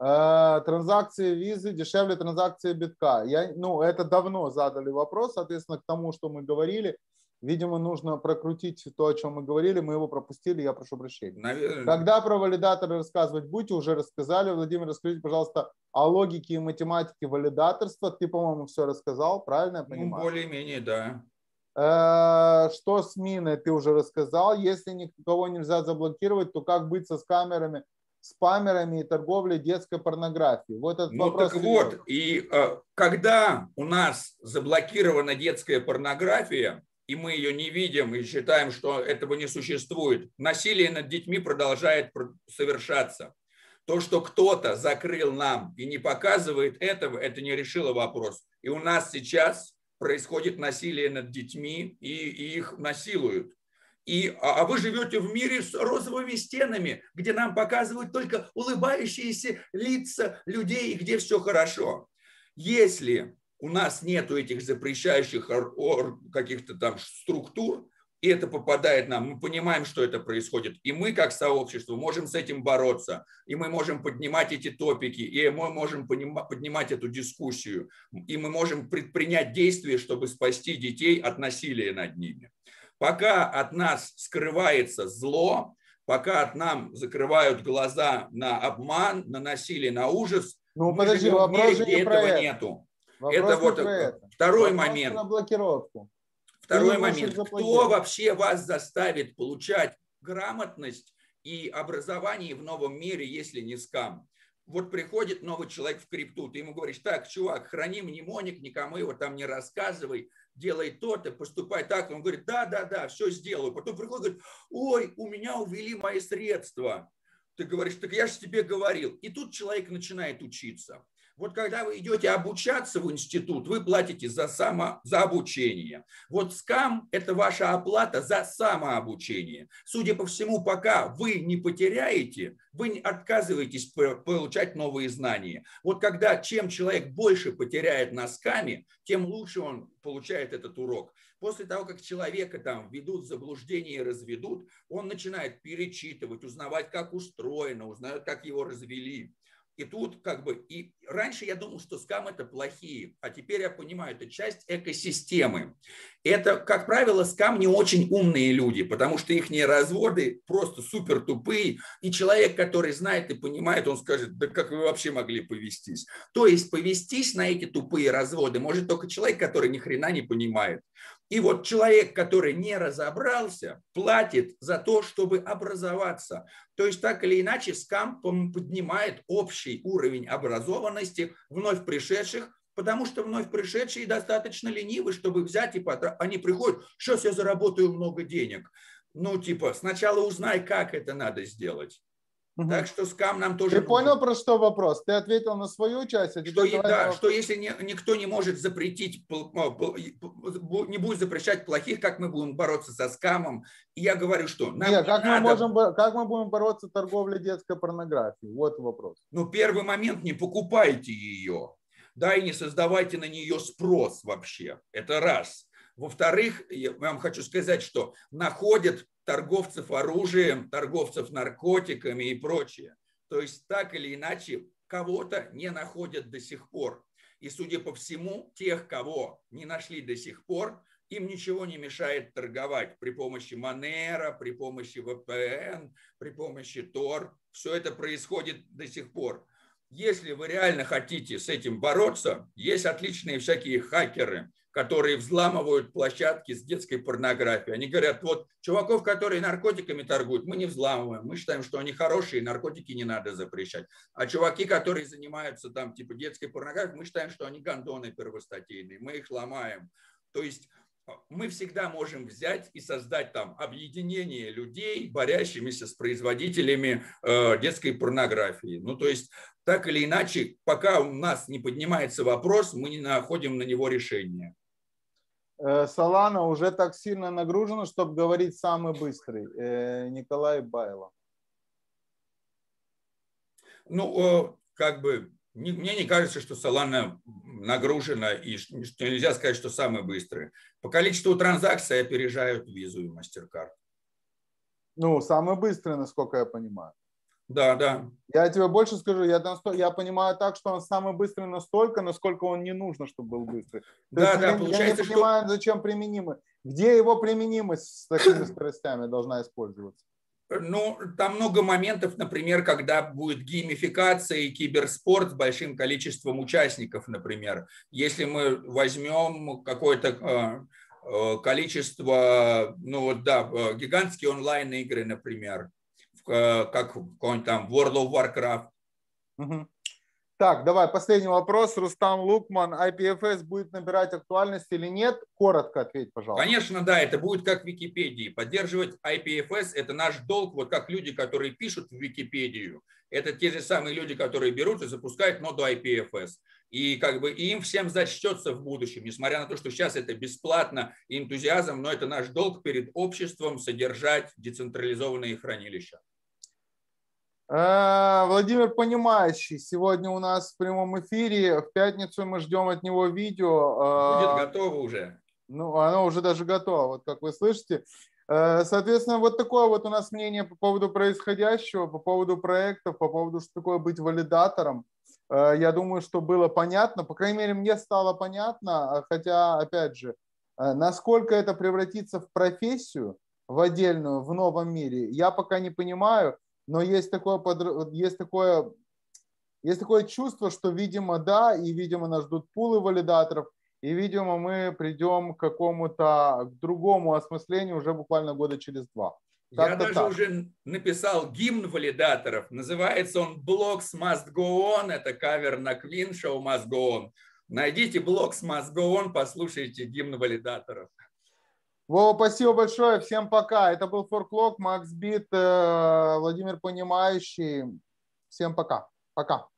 Э, транзакции визы дешевле транзакции битка. Я, ну, это давно задали вопрос, соответственно, к тому, что мы говорили. Видимо, нужно прокрутить то, о чем мы говорили, мы его пропустили, я прошу прощения. Наверное. Когда про валидаторы рассказывать будете, уже рассказали. Владимир, расскажите, пожалуйста, о логике и математике валидаторства. Ты, по-моему, все рассказал, правильно я ну, понимаю? Ну, более-менее, да. Э, что с миной ты уже рассказал. Если никого нельзя заблокировать, то как быть со скамерами, спамерами и торговлей детской порнографией? Вот этот ну вопрос. так вот, и э, когда у нас заблокирована детская порнография, и мы ее не видим и считаем, что этого не существует, насилие над детьми продолжает совершаться. То, что кто-то закрыл нам и не показывает этого, это не решило вопрос. И у нас сейчас происходит насилие над детьми, и, и их насилуют. И, а, а вы живете в мире с розовыми стенами, где нам показывают только улыбающиеся лица людей, где все хорошо. Если у нас нету этих запрещающих каких-то там структур, и это попадает нам, мы понимаем, что это происходит, и мы как сообщество можем с этим бороться, и мы можем поднимать эти топики, и мы можем поднимать эту дискуссию, и мы можем предпринять действия, чтобы спасти детей от насилия над ними. Пока от нас скрывается зло, пока от нам закрывают глаза на обман, на насилие, на ужас, ну, подожди, вопрос же не этого это. нету. Вопрос это вот это. второй Вопрос момент. На блокировку. Второй момент. Кто вообще вас заставит получать грамотность и образование в новом мире, если не скам? Вот приходит новый человек в крипту, ты ему говоришь, так, чувак, храни мнемоник, никому его там не рассказывай, делай то-то, поступай так. Он говорит, да, да, да, все сделаю. Потом приходит, говорит, ой, у меня увели мои средства. Ты говоришь, так я же тебе говорил. И тут человек начинает учиться. Вот когда вы идете обучаться в институт, вы платите за, само, за обучение. Вот скам – это ваша оплата за самообучение. Судя по всему, пока вы не потеряете, вы отказываетесь получать новые знания. Вот когда чем человек больше потеряет на скаме, тем лучше он получает этот урок. После того, как человека там ведут в заблуждение и разведут, он начинает перечитывать, узнавать, как устроено, узнает, как его развели. И тут как бы и раньше я думал, что скам это плохие, а теперь я понимаю, это часть экосистемы. Это, как правило, скам не очень умные люди, потому что их разводы просто супер тупые, и человек, который знает и понимает, он скажет, да как вы вообще могли повестись? То есть повестись на эти тупые разводы может только человек, который ни хрена не понимает. И вот человек, который не разобрался, платит за то, чтобы образоваться. То есть так или иначе скам поднимает общий уровень образованности вновь пришедших, потому что вновь пришедшие достаточно ленивы, чтобы взять и потратить. Они приходят, сейчас я заработаю много денег. Ну, типа, сначала узнай, как это надо сделать. Угу. Так что скам нам тоже. Ты нужен. понял, про что вопрос? Ты ответил на свою часть. А что, да, на... что если не, никто не может запретить, не будет запрещать плохих, как мы будем бороться со скамом? И я говорю, что нам Нет, как, надо... мы можем, как мы будем бороться с торговлей детской порнографией? Вот вопрос. Ну, первый момент, не покупайте ее. Да, и не создавайте на нее спрос вообще. Это раз. Во-вторых, я вам хочу сказать, что находят торговцев оружием, торговцев наркотиками и прочее. То есть так или иначе кого-то не находят до сих пор. И, судя по всему, тех, кого не нашли до сих пор, им ничего не мешает торговать при помощи Манера, при помощи VPN, при помощи Tor. Все это происходит до сих пор. Если вы реально хотите с этим бороться, есть отличные всякие хакеры, которые взламывают площадки с детской порнографией. Они говорят, вот чуваков, которые наркотиками торгуют, мы не взламываем, мы считаем, что они хорошие, наркотики не надо запрещать. А чуваки, которые занимаются там типа детской порнографией, мы считаем, что они гандоны первостатейные, мы их ломаем. То есть мы всегда можем взять и создать там объединение людей, борящимися с производителями э, детской порнографии. Ну, то есть, так или иначе, пока у нас не поднимается вопрос, мы не находим на него решение. Солана э, уже так сильно нагружена, чтобы говорить самый быстрый. Э, Николай Байло. Ну, как бы мне не кажется, что Solana нагружена и что нельзя сказать, что самый быстрый. По количеству транзакций опережают визу и MasterCard. Ну, самый быстрый, насколько я понимаю. Да, да. Я тебе больше скажу, я, я понимаю так, что он самый быстрый настолько, насколько он не нужно, чтобы был быстрый. То да, есть, да, я, получается, я не понимаю, что... зачем применимый. Где его применимость с такими скоростями должна использоваться? Ну, там много моментов, например, когда будет геймификация и киберспорт с большим количеством участников, например. Если мы возьмем какое-то э, э, количество, ну вот да, э, гигантские онлайн-игры, например, как какой-нибудь там World of Warcraft. Угу. Так, давай, последний вопрос. Рустам Лукман, IPFS будет набирать актуальность или нет? Коротко ответь, пожалуйста. Конечно, да, это будет как в Википедии. Поддерживать IPFS – это наш долг, вот как люди, которые пишут в Википедию. Это те же самые люди, которые берут и запускают ноду IPFS. И как бы им всем зачтется в будущем, несмотря на то, что сейчас это бесплатно и энтузиазм, но это наш долг перед обществом содержать децентрализованные хранилища. Э, Владимир Понимающий сегодня у нас в прямом эфире. В пятницу мы ждем от него видео. Будет готово уже. Ну, оно уже даже готово, вот как вы слышите. Э, соответственно, вот такое вот у нас мнение по поводу происходящего, по поводу проектов, по поводу, что такое быть валидатором. Э, я думаю, что было понятно. По крайней мере, мне стало понятно, хотя, опять же, насколько это превратится в профессию, в отдельную, в новом мире, я пока не понимаю но есть такое, есть такое, есть такое чувство, что, видимо, да, и, видимо, нас ждут пулы валидаторов, и, видимо, мы придем к какому-то к другому осмыслению уже буквально года через два. Я даже так. уже написал гимн валидаторов. Называется он Blocks Must Go On. Это кавер на Queen Show Must Go On. Найдите Blocks Must Go On, послушайте гимн валидаторов. Вова, спасибо большое. Всем пока. Это был Форклок, Макс Бит, э, Владимир Понимающий. Всем пока. Пока.